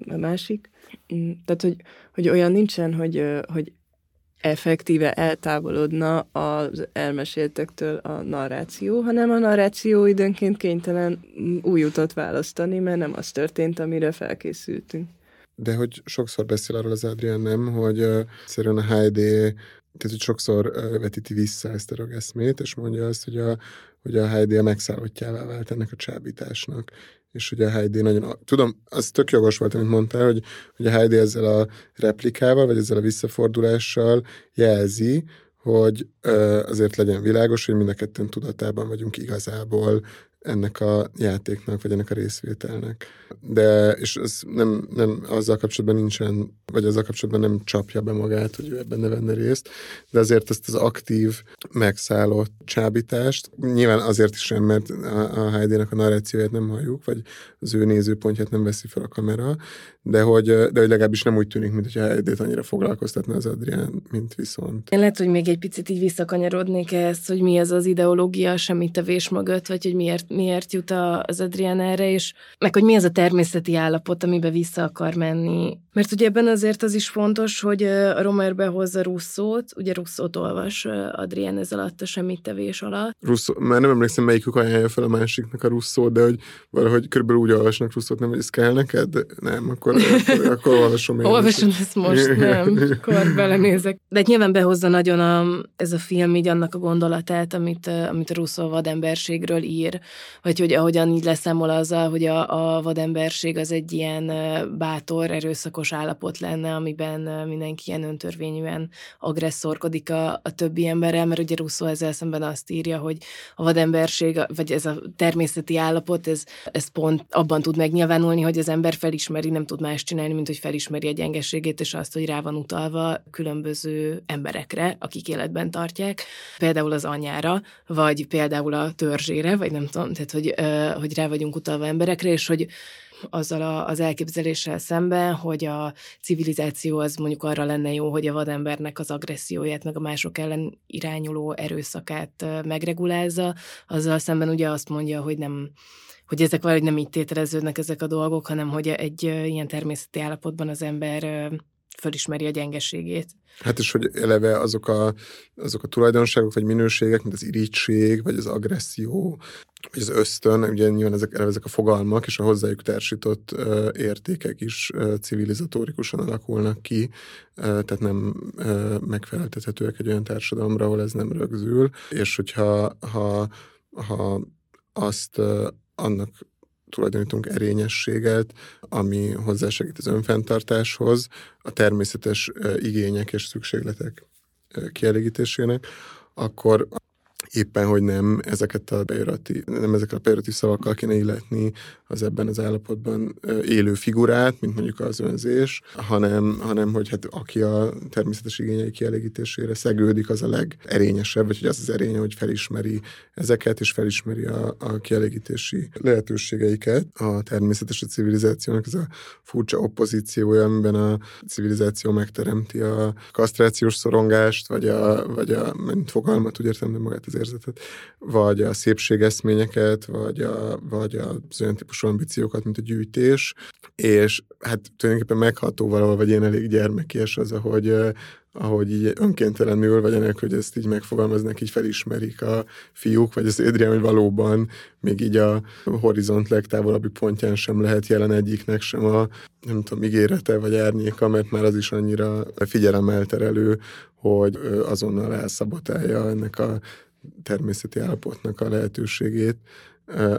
a másik. Mm, tehát, hogy, hogy olyan nincsen, hogy, hogy effektíve eltávolodna az elmeséltektől a narráció, hanem a narráció időnként kénytelen új utat választani, mert nem az történt, amire felkészültünk. De hogy sokszor beszél arról az Adrián nem, hogy uh, szerűen a HD tehát, hogy sokszor uh, vetíti vissza ezt a rögeszmét, és mondja azt, hogy a, hogy a HD a megszállottjává vált ennek a csábításnak. És ugye a Heidi nagyon, tudom, az tök jogos volt, amit mondtál, hogy, hogy a Heidi ezzel a replikával, vagy ezzel a visszafordulással jelzi, hogy azért legyen világos, hogy mind a ketten tudatában vagyunk igazából ennek a játéknak, vagy ennek a részvételnek. De, és ez nem, nem azzal kapcsolatban nincsen, vagy azzal kapcsolatban nem csapja be magát, hogy ő ebben ne venne részt, de azért ezt az aktív, megszállott csábítást, nyilván azért is sem, mert a, a Heidi-nek a narrációját nem halljuk, vagy az ő nézőpontját nem veszi fel a kamera, de hogy, de hogy legalábbis nem úgy tűnik, mint hogy a Heidi-t annyira foglalkoztatna az Adrián, mint viszont. Én lehet, hogy még egy picit így visszakanyarodnék ezt, hogy mi ez az ideológia a semmittevés mögött, vagy hogy miért miért jut az Adrián erre, és meg hogy mi az a természeti állapot, amiben vissza akar menni. Mert ugye ebben azért az is fontos, hogy a Romer behozza Russzót, ugye Russzót olvas Adrián ez alatt a semmittevés alatt. Russzó, már nem emlékszem, melyikük ajánlja fel a másiknak a Russzót, de hogy valahogy körülbelül úgy olvasnak Russzót, nem, hogy ez kell neked? Nem, akkor, akkor, akkor olvasom én. Olvasom ezt most, nem, akkor belenézek. De nyilván behozza nagyon a, ez a film így annak a gondolatát, amit, amit a Russzó vademberségről ír, vagy hogy ahogyan így leszámol azzal, hogy a, a vademberség az egy ilyen bátor, erőszakos állapot lenne, amiben mindenki ilyen öntörvényűen agresszorkodik a, a többi emberrel, mert ugye Russzó ezzel szemben azt írja, hogy a vademberség, vagy ez a természeti állapot, ez, ez pont abban tud megnyilvánulni, hogy az ember felismeri, nem tud más csinálni, mint hogy felismeri a gyengeségét, és azt, hogy rá van utalva különböző emberekre, akik életben tartják, például az anyára, vagy például a törzsére, vagy nem tudom, tehát hogy, hogy rá vagyunk utalva emberekre, és hogy azzal a, az elképzeléssel szemben, hogy a civilizáció az mondjuk arra lenne jó, hogy a vadembernek az agresszióját, meg a mások ellen irányuló erőszakát megregulázza, azzal szemben ugye azt mondja, hogy nem, hogy ezek valahogy nem így tételeződnek ezek a dolgok, hanem hogy egy ilyen természeti állapotban az ember fölismeri a gyengeségét. Hát és hogy eleve azok a, azok a tulajdonságok vagy minőségek, mint az irítség, vagy az agresszió, vagy az ösztön, ugye nyilván ezek, eleve ezek a fogalmak és a hozzájuk társított uh, értékek is uh, civilizatorikusan alakulnak ki, uh, tehát nem uh, megfeleltethetőek egy olyan társadalomra, ahol ez nem rögzül, és hogyha ha, ha azt uh, annak tulajdonítunk erényességet, ami hozzásegít az önfenntartáshoz, a természetes igények és szükségletek kielégítésének, akkor éppen, hogy nem ezeket a bejörati, nem ezeket a bejörati szavakkal kéne illetni az ebben az állapotban élő figurát, mint mondjuk az önzés, hanem, hanem hogy hát aki a természetes igényei kielégítésére szegődik, az a legerényesebb, vagy hogy az az erénye, hogy felismeri ezeket, és felismeri a, a kielégítési lehetőségeiket. A természetes a civilizációnak ez a furcsa opozíciója, amiben a civilizáció megteremti a kasztrációs szorongást, vagy a, vagy a mint fogalmat, úgy értem, de magát az érzetet, vagy a szépségeszményeket, vagy, a, vagy az olyan típusú ambíciókat, mint a gyűjtés, és hát tulajdonképpen megható valahol, vagy én elég gyermekies az, ahogy ahogy így önkéntelenül, vagy ennek, hogy ezt így megfogalmaznak, így felismerik a fiúk, vagy az Adrian, hogy valóban még így a horizont legtávolabbi pontján sem lehet jelen egyiknek sem a, nem tudom, ígérete vagy árnyéka, mert már az is annyira figyelemelterelő, hogy azonnal elszabotálja ennek a természeti állapotnak a lehetőségét,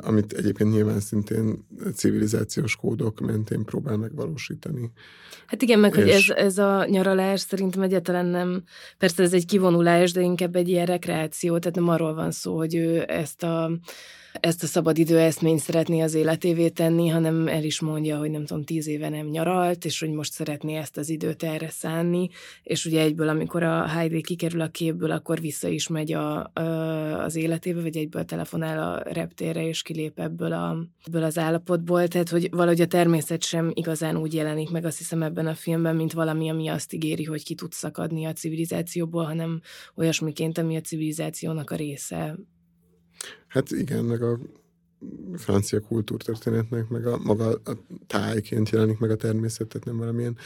amit egyébként nyilván szintén civilizációs kódok mentén próbál megvalósítani. Hát igen, meg és... hogy ez, ez a nyaralás szerintem egyáltalán nem, persze ez egy kivonulás, de inkább egy ilyen rekreáció, tehát nem arról van szó, hogy ő ezt a ezt a szabadidő eszményt szeretné az életévé tenni, hanem el is mondja, hogy nem tudom, tíz éve nem nyaralt, és hogy most szeretné ezt az időt erre szánni, és ugye egyből, amikor a Heidi kikerül a képből, akkor vissza is megy a, a, az életébe, vagy egyből telefonál a reptérre, és kilép ebből, a, ebből az állapotból, tehát hogy valahogy a természet sem igazán úgy jelenik meg, azt hiszem ebben a filmben, mint valami, ami azt ígéri, hogy ki tud szakadni a civilizációból, hanem olyasmiként, ami a civilizációnak a része. Hát igen, meg a francia kultúrtörténetnek, meg a maga a tájként jelenik meg a természet, tehát nem valamilyen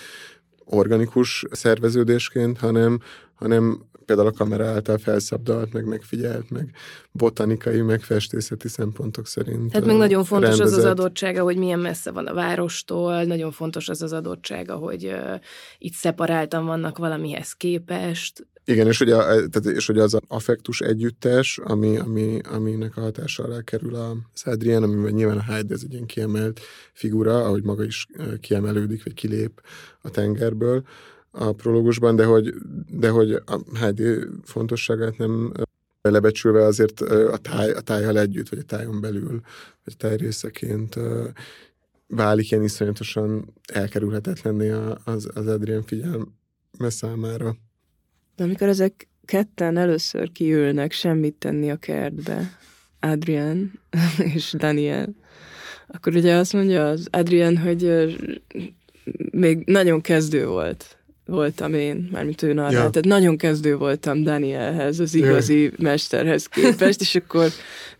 organikus szerveződésként, hanem, hanem például a kamera által felszabdalt, meg megfigyelt, meg botanikai, meg festészeti szempontok szerint. Tehát meg nagyon fontos rendezett. az az adottsága, hogy milyen messze van a várostól, nagyon fontos az az adottsága, hogy uh, itt szeparáltan vannak valamihez képest. Igen, és hogy, a, tehát, és hogy az affektus együttes, ami, ami, aminek a hatása alá kerül a Szádrián, amiben nyilván a Hyde ez egy ilyen kiemelt figura, ahogy maga is kiemelődik, vagy kilép a tengerből a prológusban, de hogy, de hogy a Heidi fontosságát nem lebecsülve azért a, táj, a tájjal együtt, vagy a tájon belül, vagy a táj részeként válik ilyen iszonyatosan elkerülhetetlenné az, az Adrian figyelme számára. De amikor ezek ketten először kiülnek semmit tenni a kertbe, Adrian és Daniel, akkor ugye azt mondja az Adrian, hogy még nagyon kezdő volt. Voltam én, mármint ő. Ja. Tehát nagyon kezdő voltam Danielhez, az igazi ja. mesterhez képest, és akkor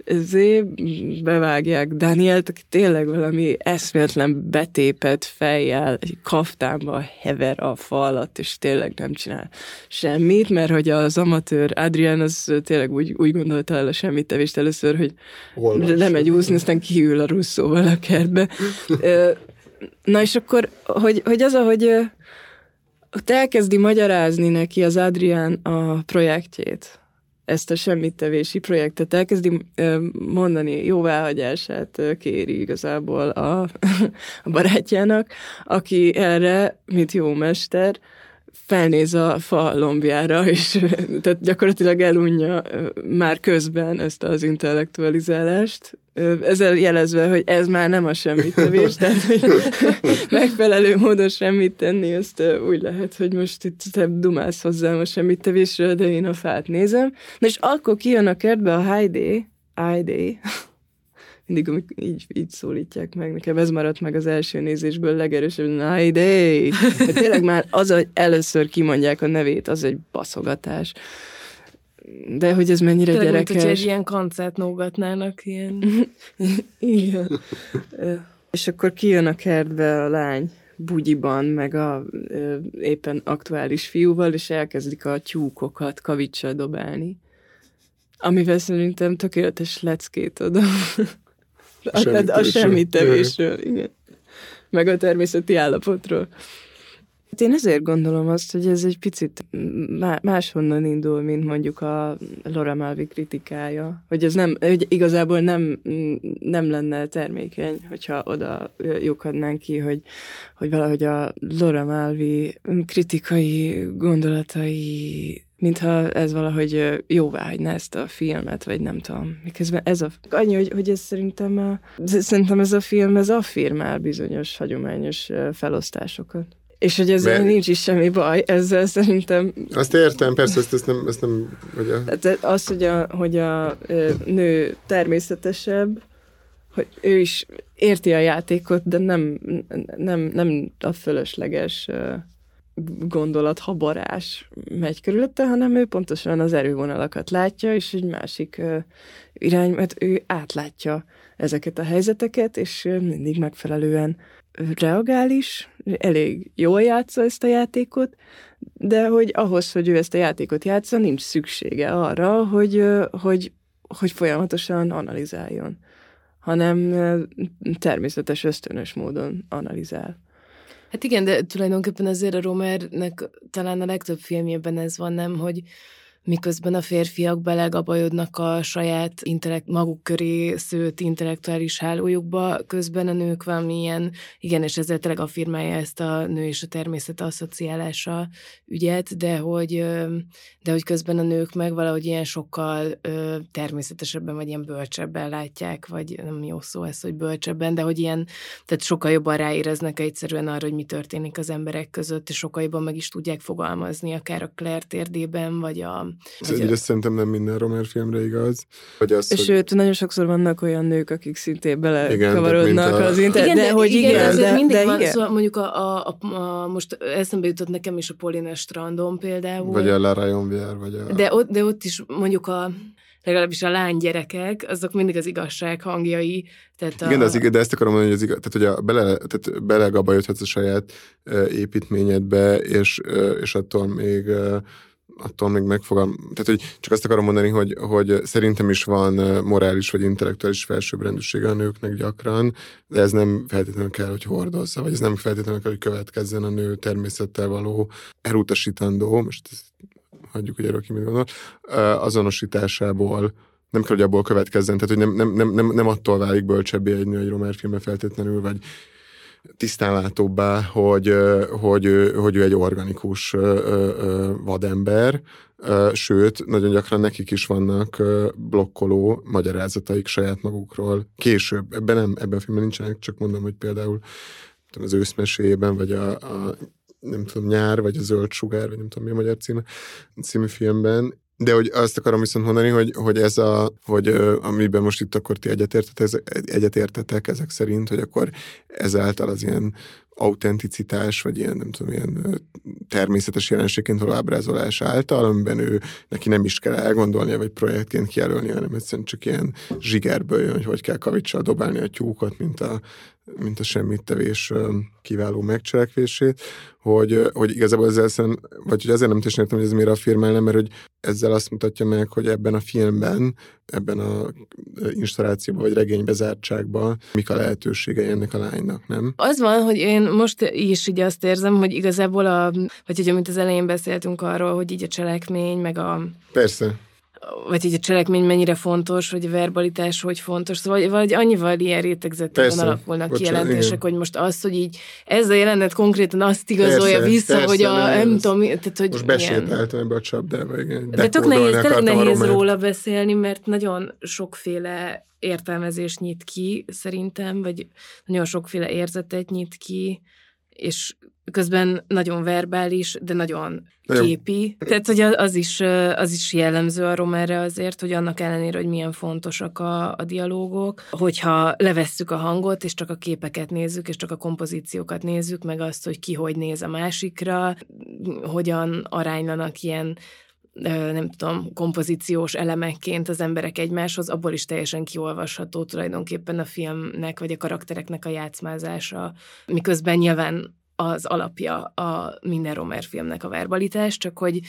ezért bevágják Danielt, aki tényleg valami eszméletlen betépet fejjel, egy kaftánba hever a fal alatt, és tényleg nem csinál semmit, mert hogy az amatőr Adrian az tényleg úgy, úgy gondolta el a semmit tevést először, hogy nem egy úszni, aztán kiül a russzóval a kertbe. Na és akkor, hogy, hogy az, ahogy ott elkezdi magyarázni neki az Adrián a projektjét, ezt a semmittevési projektet. Elkezdi mondani, jóváhagyását kéri igazából a, a barátjának, aki erre, mint jó mester, felnéz a fa lombjára, és tehát gyakorlatilag elunja már közben ezt az intellektualizálást, ezzel jelezve, hogy ez már nem a semmit tevés, tehát hogy megfelelő módon semmit tenni, azt úgy lehet, hogy most itt te dumálsz hozzám a semmit tevésről, de én a fát nézem. Na és akkor kijön a kertbe a Heidi, Heidi, mindig amik így, így szólítják meg. Nekem ez maradt meg az első nézésből legerősebb, Heidi. De tényleg már az, hogy először kimondják a nevét, az egy baszogatás. De hogy ez mennyire Tényleg, gyerekes. Mint, egy ilyen kancert nógatnának, ilyen. Igen. És akkor kijön a kertbe a lány bugyiban, meg a ö, éppen aktuális fiúval, és elkezdik a tyúkokat kavicsal dobálni. Amivel szerintem tökéletes leckét adom. a, a, a semmit tevésről, igen. Meg a természeti állapotról. Hát én ezért gondolom azt, hogy ez egy picit máshonnan indul, mint mondjuk a Laura Malvi kritikája. Hogy ez nem, hogy igazából nem, nem lenne termékeny, hogyha oda lyukadnánk ki, hogy, hogy valahogy a Laura Malvi kritikai gondolatai mintha ez valahogy jóvá hagyná ezt a filmet, vagy nem tudom. Miközben ez a... Annyi, hogy, hogy ez szerintem, a, szerintem ez a film, ez affirmál bizonyos hagyományos felosztásokat. És hogy ezzel Mert... nincs is semmi baj, ezzel szerintem... Azt értem, persze, ezt, ezt nem... Ezt nem hogy a... Tehát az, hogy a, hogy a nő természetesebb, hogy ő is érti a játékot, de nem, nem, nem a fölösleges gondolat, habarás megy körülötte, hanem ő pontosan az erővonalakat látja, és egy másik irány, mert ő átlátja ezeket a helyzeteket, és mindig megfelelően reagál is, elég jól játsza ezt a játékot, de hogy ahhoz, hogy ő ezt a játékot játsza, nincs szüksége arra, hogy, hogy, hogy folyamatosan analizáljon, hanem természetes, ösztönös módon analizál. Hát igen, de tulajdonképpen azért a Romernek talán a legtöbb filmjében ez van, nem, hogy miközben a férfiak belegabajodnak a saját intellekt, maguk köré szőtt intellektuális hálójukba, közben a nők valamilyen, igen, és ezzel tényleg affirmálja ezt a nő és a természet asszociálása ügyet, de hogy, de hogy közben a nők meg valahogy ilyen sokkal természetesebben, vagy ilyen bölcsebben látják, vagy nem jó szó ez, hogy bölcsebben, de hogy ilyen, tehát sokkal jobban ráéreznek egyszerűen arra, hogy mi történik az emberek között, és sokkal jobban meg is tudják fogalmazni, akár a Claire térdében, vagy a ez egyrészt szerintem nem minden Romer filmre igaz. Hogy az, és hogy... sőt, nagyon sokszor vannak olyan nők, akik szintén belekavarodnak a... az internet, de, de, hogy igen, igen, de, mindig de van, igen. Szóval mondjuk a, a, a, a, most eszembe jutott nekem is a Polina Strandon például. Vagy a Lara Jonvier, vagy a... De ott, de ott is mondjuk a legalábbis a lánygyerekek, azok mindig az igazság hangjai. Tehát Igen, a... de, az, de ezt akarom mondani, hogy, az igaz, tehát, hogy a bele, tehát belegabajodhatsz a saját építményedbe, és, és attól még attól még megfogam, tehát hogy csak azt akarom mondani, hogy, hogy szerintem is van morális vagy intellektuális felsőbbrendűsége a nőknek gyakran, de ez nem feltétlenül kell, hogy hordozza, vagy ez nem feltétlenül kell, hogy következzen a nő természettel való elutasítandó, most hagyjuk, hogy erről ki mit gondol, azonosításából. Nem kell, hogy abból következzen, tehát hogy nem, nem, nem, nem, nem attól válik bölcsebbé egy nő egy román filmben feltétlenül, vagy tisztánlátóbbá, hogy, hogy, hogy ő egy organikus vadember, sőt, nagyon gyakran nekik is vannak blokkoló magyarázataik saját magukról. Később, ebben nem, ebben a filmben nincsenek, csak mondom, hogy például az őszmeséjében, vagy a, a nem tudom, nyár, vagy a zöld sugár, vagy nem tudom mi a magyar címe, című filmben de hogy azt akarom viszont mondani, hogy, hogy ez a, hogy amiben most itt akkor ti egyetértetek, egyetértetek ezek szerint, hogy akkor ezáltal az ilyen autenticitás, vagy ilyen, nem tudom, ilyen természetes jelenségként való ábrázolás által, amiben ő neki nem is kell elgondolnia, vagy projektként kijelölni, hanem egyszerűen csak ilyen zsigerből jön, hogy hogy kell kavicsal dobálni a tyúkot, mint a, mint a semmit tevés kiváló megcselekvését, hogy, hogy igazából ezzel szem, vagy hogy ezért nem teljesen értem, hogy ez miért a film ellen, mert hogy ezzel azt mutatja meg, hogy ebben a filmben, ebben a installációban, vagy regénybezártságban mik a lehetőségei ennek a lánynak, nem? Az van, hogy én most is így azt érzem, hogy igazából a, vagy hogy amit az elején beszéltünk arról, hogy így a cselekmény, meg a... Persze vagy hogy a cselekmény mennyire fontos, vagy a verbalitás hogy fontos, szóval vagy annyival ilyen rétegzetben alakulnak ki jelentések, hogy most az, hogy így ez a jelenet konkrétan azt igazolja persze, vissza, persze, hogy a, nem tudom, tehát hogy Most besétáltam ebbe a csapdába, igen. De tök nehéz, tényleg nehéz róla beszélni, mert nagyon sokféle értelmezés nyit ki, szerintem, vagy nagyon sokféle érzetet nyit ki, és közben nagyon verbális, de nagyon képi. Tehát, hogy az is, az is jellemző a romerre azért, hogy annak ellenére, hogy milyen fontosak a, a dialógok, hogyha levesszük a hangot, és csak a képeket nézzük, és csak a kompozíciókat nézzük, meg azt, hogy ki hogy néz a másikra, hogyan aránylanak ilyen nem tudom, kompozíciós elemekként az emberek egymáshoz, abból is teljesen kiolvasható tulajdonképpen a filmnek, vagy a karaktereknek a játszmázása, miközben nyilván az alapja a minden Romer filmnek a verbalitás, csak hogy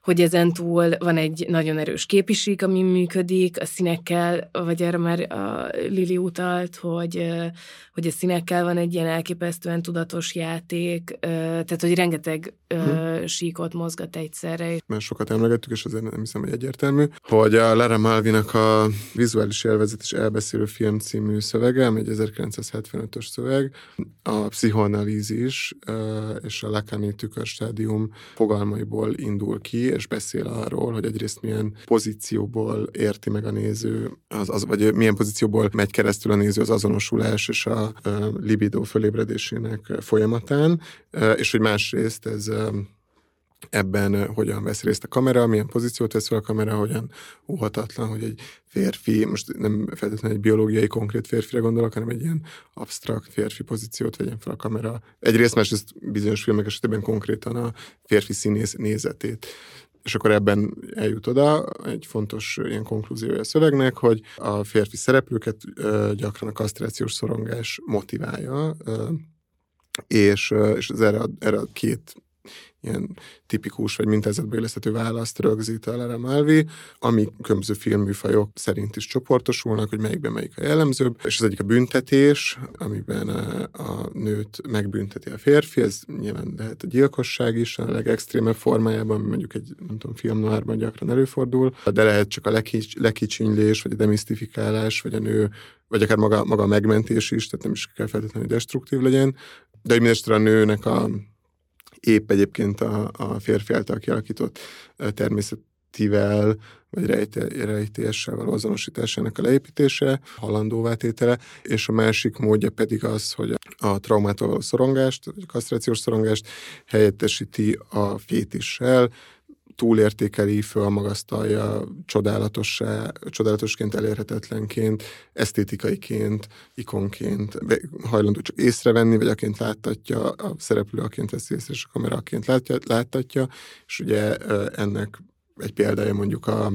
hogy ezen túl van egy nagyon erős képiség, ami működik, a színekkel, vagy erre már a Lili utalt, hogy, hogy a színekkel van egy ilyen elképesztően tudatos játék, tehát hogy rengeteg hm. síkot mozgat egyszerre. Mert sokat emlegettük, és azért nem hiszem, hogy egyértelmű, hogy a Lara Malvinak a Vizuális élvezet és elbeszélő film című szövege, egy 1975-ös szöveg, a pszichoanalízis és a Lacani tükörstádium fogalmaiból indul ki, és beszél arról, hogy egyrészt milyen pozícióból érti meg a néző, az, az, vagy milyen pozícióból megy keresztül a néző az azonosulás és a, a libido fölébredésének folyamatán, és hogy másrészt ez ebben hogyan vesz részt a kamera, milyen pozíciót vesz fel a kamera, hogyan óhatatlan, hogy egy férfi, most nem feltétlenül egy biológiai konkrét férfire gondolok, hanem egy ilyen absztrakt férfi pozíciót vegyen fel a kamera. Egyrészt másrészt bizonyos filmek esetében konkrétan a férfi színész nézetét és akkor ebben eljut oda egy fontos ilyen konklúziója a szövegnek, hogy a férfi szereplőket gyakran a kasztrációs szorongás motiválja, és, és ez erre, erre a két ilyen tipikus vagy mintázatba illeszthető választ rögzít a Lara Malvi, ami különböző filmműfajok szerint is csoportosulnak, hogy melyikben melyik a jellemzőbb, és az egyik a büntetés, amiben a, a nőt megbünteti a férfi, ez nyilván lehet a gyilkosság is, a legextrémebb formájában, mondjuk egy, nem tudom, filmnoárban gyakran előfordul, de lehet csak a lekics, lekicsinylés, vagy a demisztifikálás, vagy a nő, vagy akár maga, maga a megmentés is, tehát nem is kell feltétlenül destruktív legyen, de hogy mindesetre a nőnek a épp egyébként a, a férfi által kialakított természetivel, vagy rejté, rejtéssel való azonosításának a leépítése, halandóvá tétele, és a másik módja pedig az, hogy a traumától való szorongást, vagy kasztrációs szorongást helyettesíti a fétissel, túlértékeli, fölmagasztalja csodálatossá, csodálatosként elérhetetlenként, esztétikaiként, ikonként, hajlandó csak észrevenni, vagy aként láttatja, a szereplő aként veszi észre, és a kamera aként láttatja, és ugye ennek egy példája mondjuk a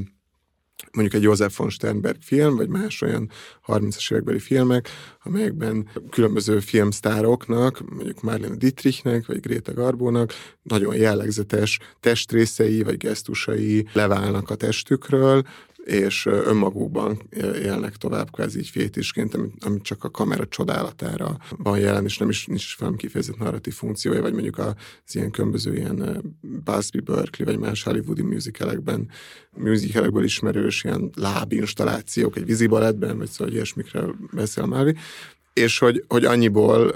mondjuk egy József von Sternberg film, vagy más olyan 30-as évekbeli filmek, amelyekben különböző filmsztároknak, mondjuk Marlene Dietrichnek, vagy Greta Garbónak nagyon jellegzetes testrészei, vagy gesztusai leválnak a testükről, és önmagukban élnek tovább kvázi így fétisként, amit, amit csak a kamera csodálatára van jelen, és nem is nincs valami kifejezett narratív funkciója, vagy mondjuk az ilyen különböző ilyen Busby Berkeley, vagy más hollywoodi musicalekben, musicalekből ismerős ilyen lábinstallációk, egy vízibalettben, vagy szóval ilyesmikről beszél Mávi, és hogy, hogy annyiból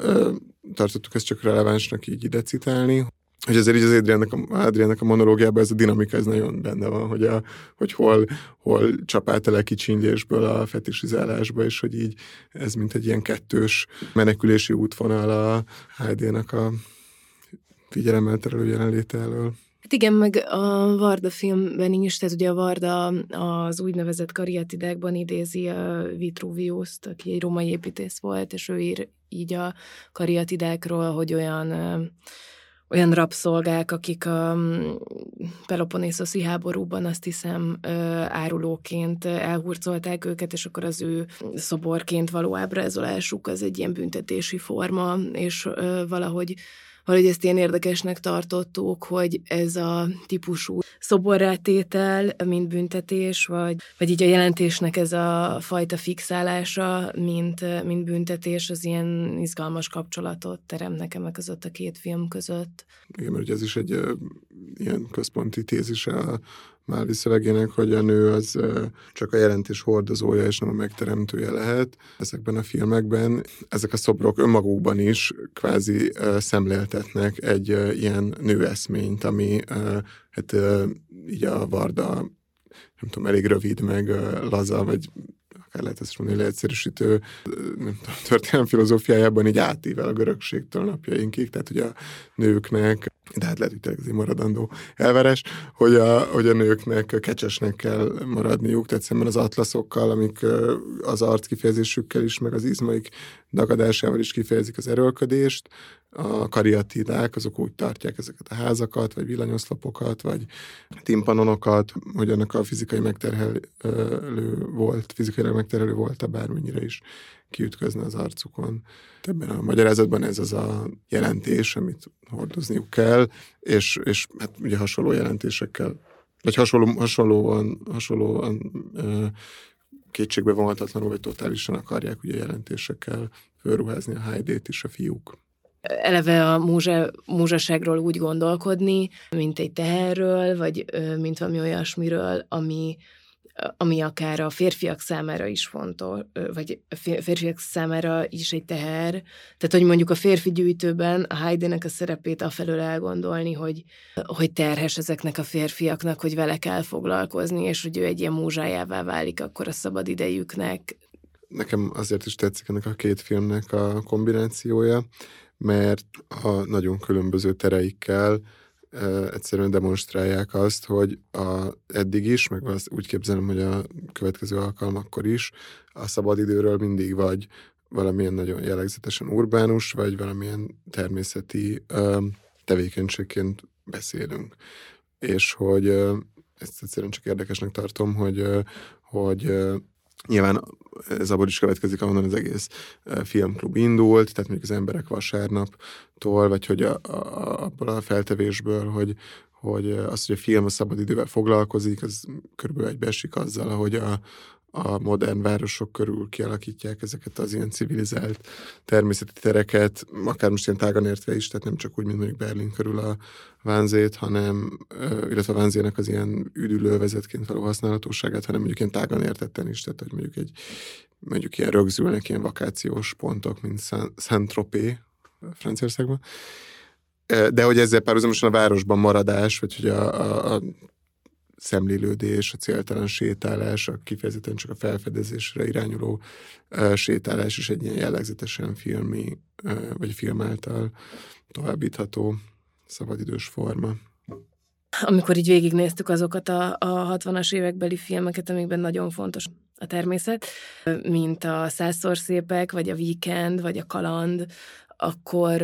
tartottuk ezt csak relevánsnak így ide citálni, hogy azért így az Adriennek a, Adriennek a monológiában ez a dinamika ez nagyon benne van, hogy, a, hogy hol, hol csap át a lekicsinylésből a fetisizálásba, és hogy így ez mint egy ilyen kettős menekülési útvonal a HD-nak a figyelemmel terelő jelenléte elől. Hát igen, meg a Varda filmben is, tehát ugye a Varda az úgynevezett kariatidákban idézi a Vitruviuszt, aki egy romai építész volt, és ő ír így a kariatidákról, hogy olyan olyan rabszolgák, akik a mm, Peloponnészoszi háborúban azt hiszem árulóként elhurcolták őket, és akkor az ő szoborként való ábrázolásuk az egy ilyen büntetési forma, és valahogy valahogy ezt ilyen érdekesnek tartottuk, hogy ez a típusú szoborrátétel, mint büntetés, vagy, vagy így a jelentésnek ez a fajta fixálása, mint, mint büntetés, az ilyen izgalmas kapcsolatot terem nekem a között a két film között. Igen, mert ez is egy ilyen központi tézis a Málvi szövegének, hogy a nő az csak a jelentés hordozója és nem a megteremtője lehet. Ezekben a filmekben ezek a szobrok önmagukban is kvázi szemléltetnek egy ilyen nőeszményt, ami hát így a Varda nem tudom, elég rövid, meg laza, vagy akár lehet ezt mondani, leegyszerűsítő nem tudom, történelem filozófiájában így átível a görögségtől napjainkig, tehát hogy a nőknek, de hát lehet, hogy ez maradandó elveres, hogy a, hogy a nőknek kecsesnek kell maradniuk, tehát szemben az atlaszokkal, amik az arc kifejezésükkel is, meg az izmaik dagadásával is kifejezik az erőlködést, a kariatidák, azok úgy tartják ezeket a házakat, vagy villanyoszlopokat, vagy timpanonokat, hogy annak a fizikai megterhelő volt, fizikailag megterhelő volt, bármennyire is kiütközne az arcukon. Ebben a magyarázatban ez az a jelentés, amit hordozniuk kell, és, és hát ugye hasonló jelentésekkel, vagy hasonló, hasonlóan, hasonlóan kétségbe vonhatatlanul, vagy totálisan akarják ugye jelentésekkel fölruházni a Heidét is a fiúk eleve a múzsa, múzsaságról úgy gondolkodni, mint egy teherről, vagy mint valami olyasmiről, ami, ami akár a férfiak számára is fontos, vagy a férfiak számára is egy teher. Tehát, hogy mondjuk a férfi gyűjtőben a Heidének a szerepét afelől elgondolni, hogy, hogy terhes ezeknek a férfiaknak, hogy vele kell foglalkozni, és hogy ő egy ilyen múzsájává válik akkor a szabad idejüknek. Nekem azért is tetszik ennek a két filmnek a kombinációja, mert a nagyon különböző tereikkel egyszerűen demonstrálják azt, hogy a, eddig is, meg azt úgy képzelem, hogy a következő alkalmakkor is, a szabadidőről mindig vagy valamilyen nagyon jellegzetesen urbánus, vagy valamilyen természeti ö, tevékenységként beszélünk. És hogy ö, ezt egyszerűen csak érdekesnek tartom, hogy, ö, hogy Nyilván ez abból is következik, ahonnan az egész filmklub indult, tehát mondjuk az emberek vasárnaptól, vagy hogy a, a, a feltevésből, hogy, hogy az, hogy a film a szabadidővel foglalkozik, az körülbelül egybeesik azzal, ahogy a, a modern városok körül kialakítják ezeket az ilyen civilizált természeti tereket, akár most ilyen tágan értve is, tehát nem csak úgy, mint mondjuk Berlin körül a Vánzét, hanem, illetve a Vánzének az ilyen üdülővezetként való használhatóságát, hanem mondjuk ilyen tágan értetten is, tehát hogy mondjuk egy mondjuk ilyen rögzülnek ilyen vakációs pontok, mint Saint-Tropez Franciaországban, de hogy ezzel párhuzamosan a városban maradás, vagy hogy a, a, a szemlélődés, a céltalan sétálás, a kifejezetten csak a felfedezésre irányuló sétálás is egy ilyen jellegzetesen filmi, vagy film által továbbítható szabadidős forma. Amikor így végignéztük azokat a, a 60-as évekbeli filmeket, amikben nagyon fontos a természet, mint a Százszor szépek, vagy a Weekend, vagy a Kaland, akkor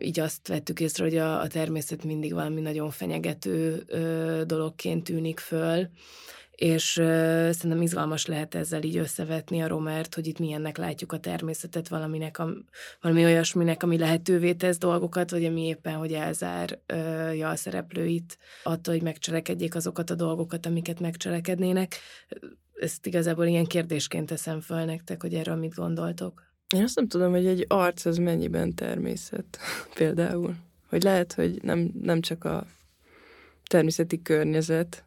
így azt vettük észre, hogy a, a természet mindig valami nagyon fenyegető dologként tűnik föl, és szerintem izgalmas lehet ezzel így összevetni a romert, hogy itt milyennek látjuk a természetet valaminek, a, valami olyasminek, ami lehetővé tesz dolgokat, vagy ami éppen, hogy elzárja a szereplőit attól, hogy megcselekedjék azokat a dolgokat, amiket megcselekednének. Ezt igazából ilyen kérdésként teszem föl nektek, hogy erről mit gondoltok. Én azt nem tudom, hogy egy arc az mennyiben természet például. Hogy lehet, hogy nem, nem csak a természeti környezet,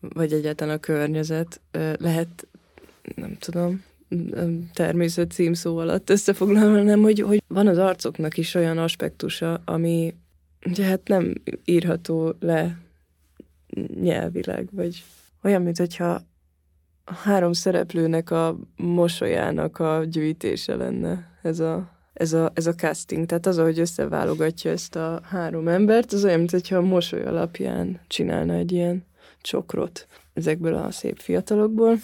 vagy egyáltalán a környezet lehet, nem tudom, természet címszó alatt összefoglalva, hanem hogy, hogy van az arcoknak is olyan aspektusa, ami ugye hát nem írható le nyelvileg, vagy olyan, mint hogyha három szereplőnek a mosolyának a gyűjtése lenne ez a ez a, ez a casting, tehát az, ahogy összeválogatja ezt a három embert, az olyan, mintha a mosoly alapján csinálna egy ilyen csokrot ezekből a szép fiatalokból,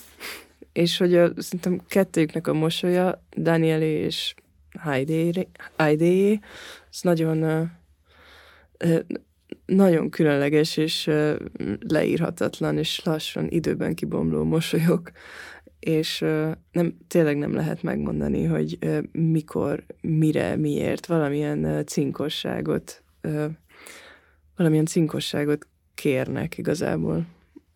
és hogy a, szerintem kettőjüknek a mosolya, Danielé és Heidi, az nagyon nagyon különleges és leírhatatlan és lassan időben kibomló mosolyok, és nem, tényleg nem lehet megmondani, hogy mikor, mire, miért, valamilyen cinkosságot, valamilyen cinkosságot kérnek igazából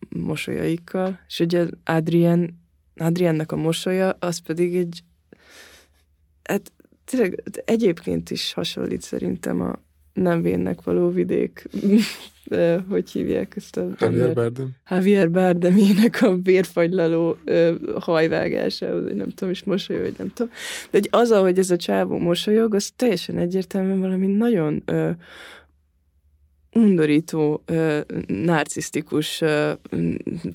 mosolyaikkal, és ugye Adrien, Adriennek a mosolya, az pedig egy, hát tényleg egyébként is hasonlít szerintem a nem vénnek való vidék, hogy hívják ezt a... Javier Bardem. Javier Bardemének a vérfagylaló hajvágásához, nem tudom, és mosolyog, vagy nem tudom. De hogy az, ahogy ez a csávó mosolyog, az teljesen egyértelműen valami nagyon ö, undorító, ö, narcisztikus, ö,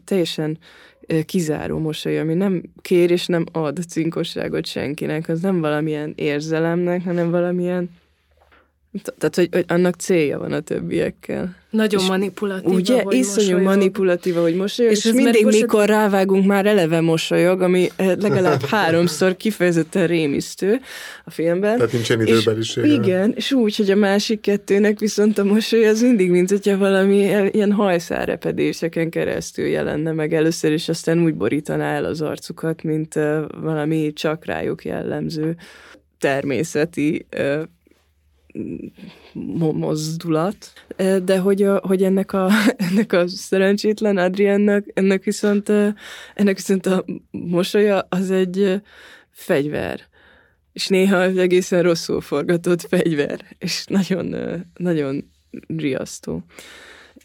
teljesen kizáró mosoly, ami nem kér és nem ad cinkosságot senkinek, az nem valamilyen érzelemnek, hanem valamilyen tehát, hogy, hogy annak célja van a többiekkel. Nagyon és manipulatív. Ugye, iszonyú manipulatív, hogy mosolyog, és, és mindig, mikor a... rávágunk, már eleve mosolyog, ami eh, legalább háromszor kifejezetten rémisztő a filmben. Tehát nincsen időbeliség. Igen, és úgy, hogy a másik kettőnek viszont a mosoly az mindig, mint hogyha valami ilyen hajszárepedéseken keresztül jelenne meg először, és aztán úgy borítaná el az arcukat, mint uh, valami csak rájuk jellemző természeti uh, mozdulat, de hogy, a, hogy ennek, a, ennek a szerencsétlen Adriennek, ennek viszont, ennek viszont a mosolya az egy fegyver. És néha egészen rosszul forgatott fegyver, és nagyon, nagyon riasztó.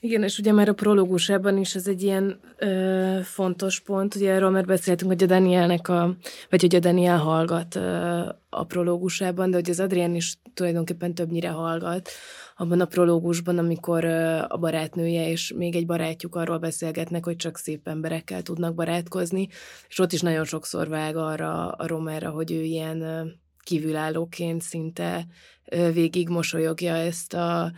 Igen, és ugye már a prológusában is ez egy ilyen ö, fontos pont, ugye erről már beszéltünk, hogy a Danielnek a, vagy hogy a Daniel hallgat ö, a prológusában, de hogy az Adrián is tulajdonképpen többnyire hallgat abban a prológusban, amikor ö, a barátnője és még egy barátjuk arról beszélgetnek, hogy csak szép emberekkel tudnak barátkozni, és ott is nagyon sokszor vág arra a Romerra, hogy ő ilyen ö, kívülállóként szinte végig mosolyogja ezt a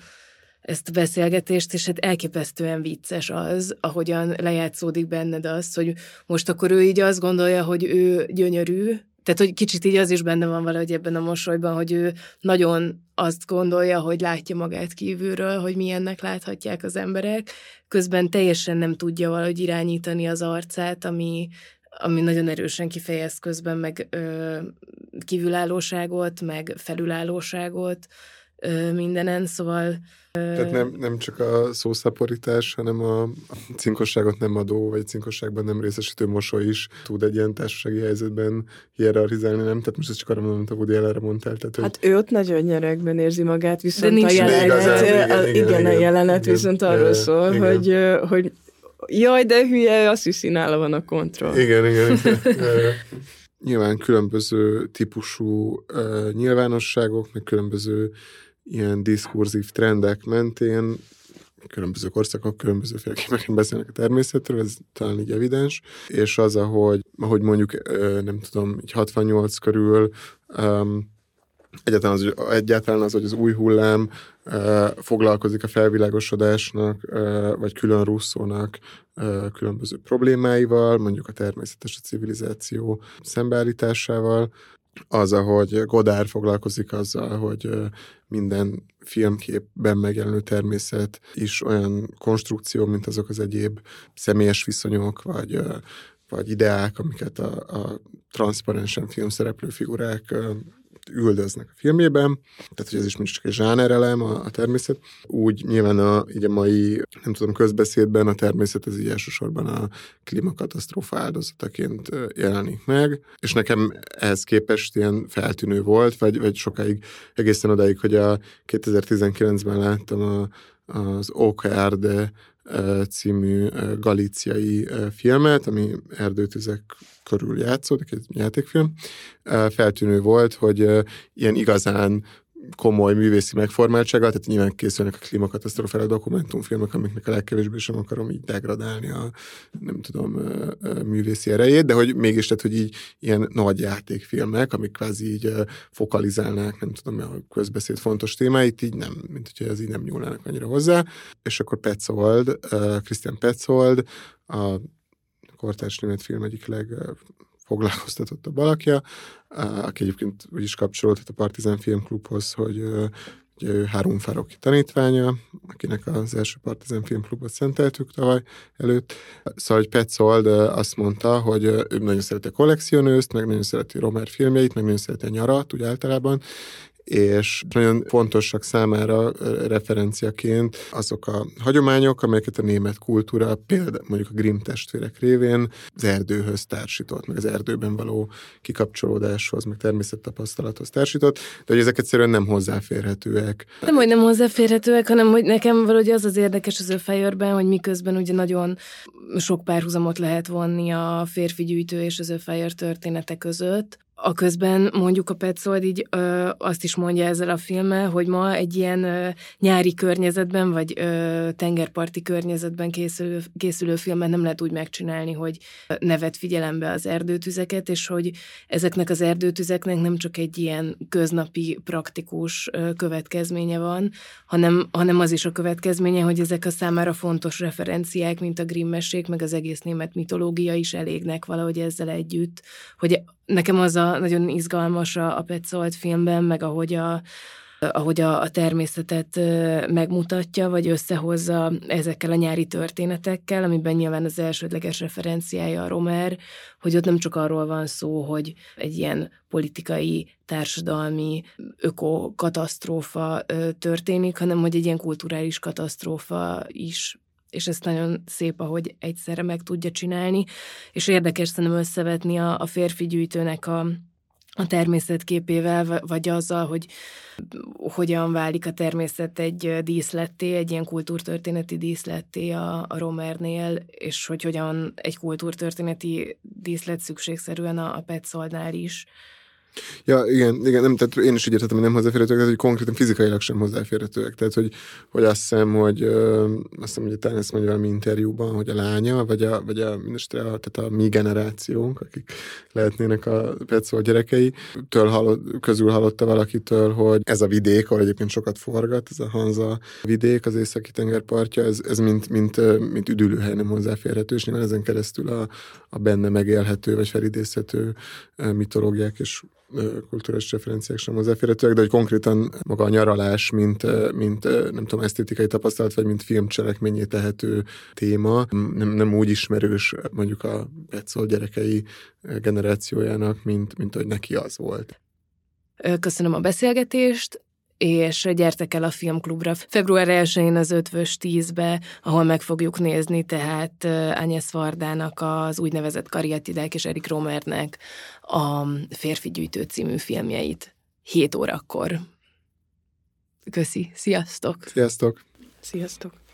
ezt a beszélgetést, és hát elképesztően vicces az, ahogyan lejátszódik benned az, hogy most akkor ő így azt gondolja, hogy ő gyönyörű, tehát, hogy kicsit így az is benne van valahogy ebben a mosolyban, hogy ő nagyon azt gondolja, hogy látja magát kívülről, hogy milyennek láthatják az emberek, közben teljesen nem tudja valahogy irányítani az arcát, ami, ami nagyon erősen kifejez közben meg ö, kívülállóságot, meg felülállóságot mindenen, szóval tehát nem, nem csak a szószaporítás, hanem a cinkosságot nem adó, vagy cinkosságban nem részesítő mosoly is tud egy ilyen társasági helyzetben hierarchizálni, nem? Tehát most ezt csak arra mondom, amit a Woody ellenre mondtál. Tehát, hogy... Hát ő ott nagyon nyerekben érzi magát, viszont a jelenet, igazán, igen, igen, igen, igen, a jelenet igen, viszont igen, arról szól, igen. hogy, hogy jaj, de hülye, azt hiszi, nála van a kontroll. Igen, igen. igen. Nyilván különböző típusú uh, nyilvánosságok, meg különböző ilyen diskurzív trendek mentén különböző korszakok különböző félképeken beszélnek a természetről, ez talán így evidens, és az, ahogy, ahogy mondjuk, nem tudom, így 68 körül um, egyáltalán az, egyáltalán az, hogy az új hullám uh, foglalkozik a felvilágosodásnak, uh, vagy külön Russzónak uh, különböző problémáival, mondjuk a természetes a civilizáció szembeállításával, az, ahogy Godár foglalkozik azzal, hogy minden filmképben megjelenő természet is olyan konstrukció, mint azok az egyéb személyes viszonyok, vagy, vagy ideák, amiket a, a transzparensen filmszereplő figurák üldöznek a filmjében, tehát hogy ez is csak egy zsánerelem a, a természet. Úgy nyilván a, így a mai, nem tudom, közbeszédben a természet ez így elsősorban a klímakatasztrófa áldozataként jelenik meg, és nekem ehhez képest ilyen feltűnő volt, vagy, vagy sokáig egészen odáig, hogy a 2019-ben láttam a, az OKR, de című galíciai filmet, ami erdőtüzek körül játszódik, egy játékfilm. Feltűnő volt, hogy ilyen igazán komoly művészi megformáltsággal, tehát nyilván készülnek a klímakatasztrófára dokumentumfilmek, amiknek a legkevésbé sem akarom így degradálni a, nem tudom, művészi erejét, de hogy mégis, tehát, hogy így ilyen nagy játékfilmek, amik kvázi így fokalizálnák, nem tudom, a közbeszéd fontos témáit, így nem, mint hogyha ez így nem nyúlnának annyira hozzá. És akkor Petzold, Christian Petzold, a kortárs német film egyik leg foglalkoztatottabb alakja, aki egyébként úgy is kapcsolódott a Partizán Filmklubhoz, hogy Ugye ő Három Faroki tanítványa, akinek az első Partizán Filmklubot szenteltük tavaly előtt. Szóval, hogy Petzold azt mondta, hogy ő nagyon szereti a kollekcionőzt, meg nagyon szereti Romer filmjeit, meg nagyon szereti a nyarat, úgy általában, és nagyon fontosak számára referenciaként azok a hagyományok, amelyeket a német kultúra, például mondjuk a Grimm testvérek révén az erdőhöz társított, meg az erdőben való kikapcsolódáshoz, meg természettapasztalathoz társított, de hogy ezek egyszerűen nem hozzáférhetőek. Nem, hogy nem hozzáférhetőek, hanem hogy nekem valahogy az az érdekes az ő fejörben, hogy miközben ugye nagyon sok párhuzamot lehet vonni a férfi gyűjtő és az ő fejör története között, a közben mondjuk a Petzold így ö, azt is mondja ezzel a filmmel, hogy ma egy ilyen ö, nyári környezetben, vagy ö, tengerparti környezetben készülő, készülő filmet nem lehet úgy megcsinálni, hogy nevet figyelembe az erdőtüzeket, és hogy ezeknek az erdőtüzeknek nem csak egy ilyen köznapi, praktikus ö, következménye van, hanem, hanem az is a következménye, hogy ezek a számára fontos referenciák, mint a Grimmesség, meg az egész német mitológia is elégnek valahogy ezzel együtt, hogy nekem az a nagyon izgalmas a, a Petzold filmben, meg ahogy a, ahogy a, a természetet megmutatja, vagy összehozza ezekkel a nyári történetekkel, amiben nyilván az elsődleges referenciája a Romer, hogy ott nem csak arról van szó, hogy egy ilyen politikai, társadalmi, ökokatasztrófa történik, hanem hogy egy ilyen kulturális katasztrófa is és ezt nagyon szép, ahogy egyszerre meg tudja csinálni, és érdekes szerintem összevetni a, a férfi gyűjtőnek a, a természetképével, vagy azzal, hogy hogyan válik a természet egy díszletté, egy ilyen kultúrtörténeti díszletté a, a Romernél, és hogy hogyan egy kultúrtörténeti díszlet szükségszerűen a, a Petzoldnál is. Ja, igen, igen, nem, tehát én is úgy értettem, hogy nem hozzáférhetőek, tehát hogy konkrétan fizikailag sem hozzáférhetőek. Tehát, hogy, hogy azt hiszem, hogy ö, azt hiszem, hogy talán ezt mondja valami interjúban, hogy a lánya, vagy a, vagy a, mindestre, a, tehát a mi generációnk, akik lehetnének a Petszol gyerekei, től hallott, közül hallotta valakitől, hogy ez a vidék, ahol egyébként sokat forgat, ez a Hanza vidék, az északi tengerpartja, ez, ez mint, mint, mint üdülőhely nem hozzáférhető, és nyilván ezen keresztül a, a benne megélhető, vagy felidézhető mitológiák és kulturális referenciák sem hozzáférhetőek, de hogy konkrétan maga a nyaralás, mint, mint nem tudom, esztétikai tapasztalat, vagy mint filmcselekményé tehető téma, nem, nem úgy ismerős mondjuk a Betszol gyerekei generációjának, mint, mint hogy neki az volt. Köszönöm a beszélgetést, és gyertek el a filmklubra február 1-én az Ötvös 10-be, ahol meg fogjuk nézni tehát Ányes Vardának az úgynevezett Kariatidák és Erik Romernek a Férfi Gyűjtő című filmjeit 7 órakor. Köszi, sziasztok! Sziasztok! Sziasztok!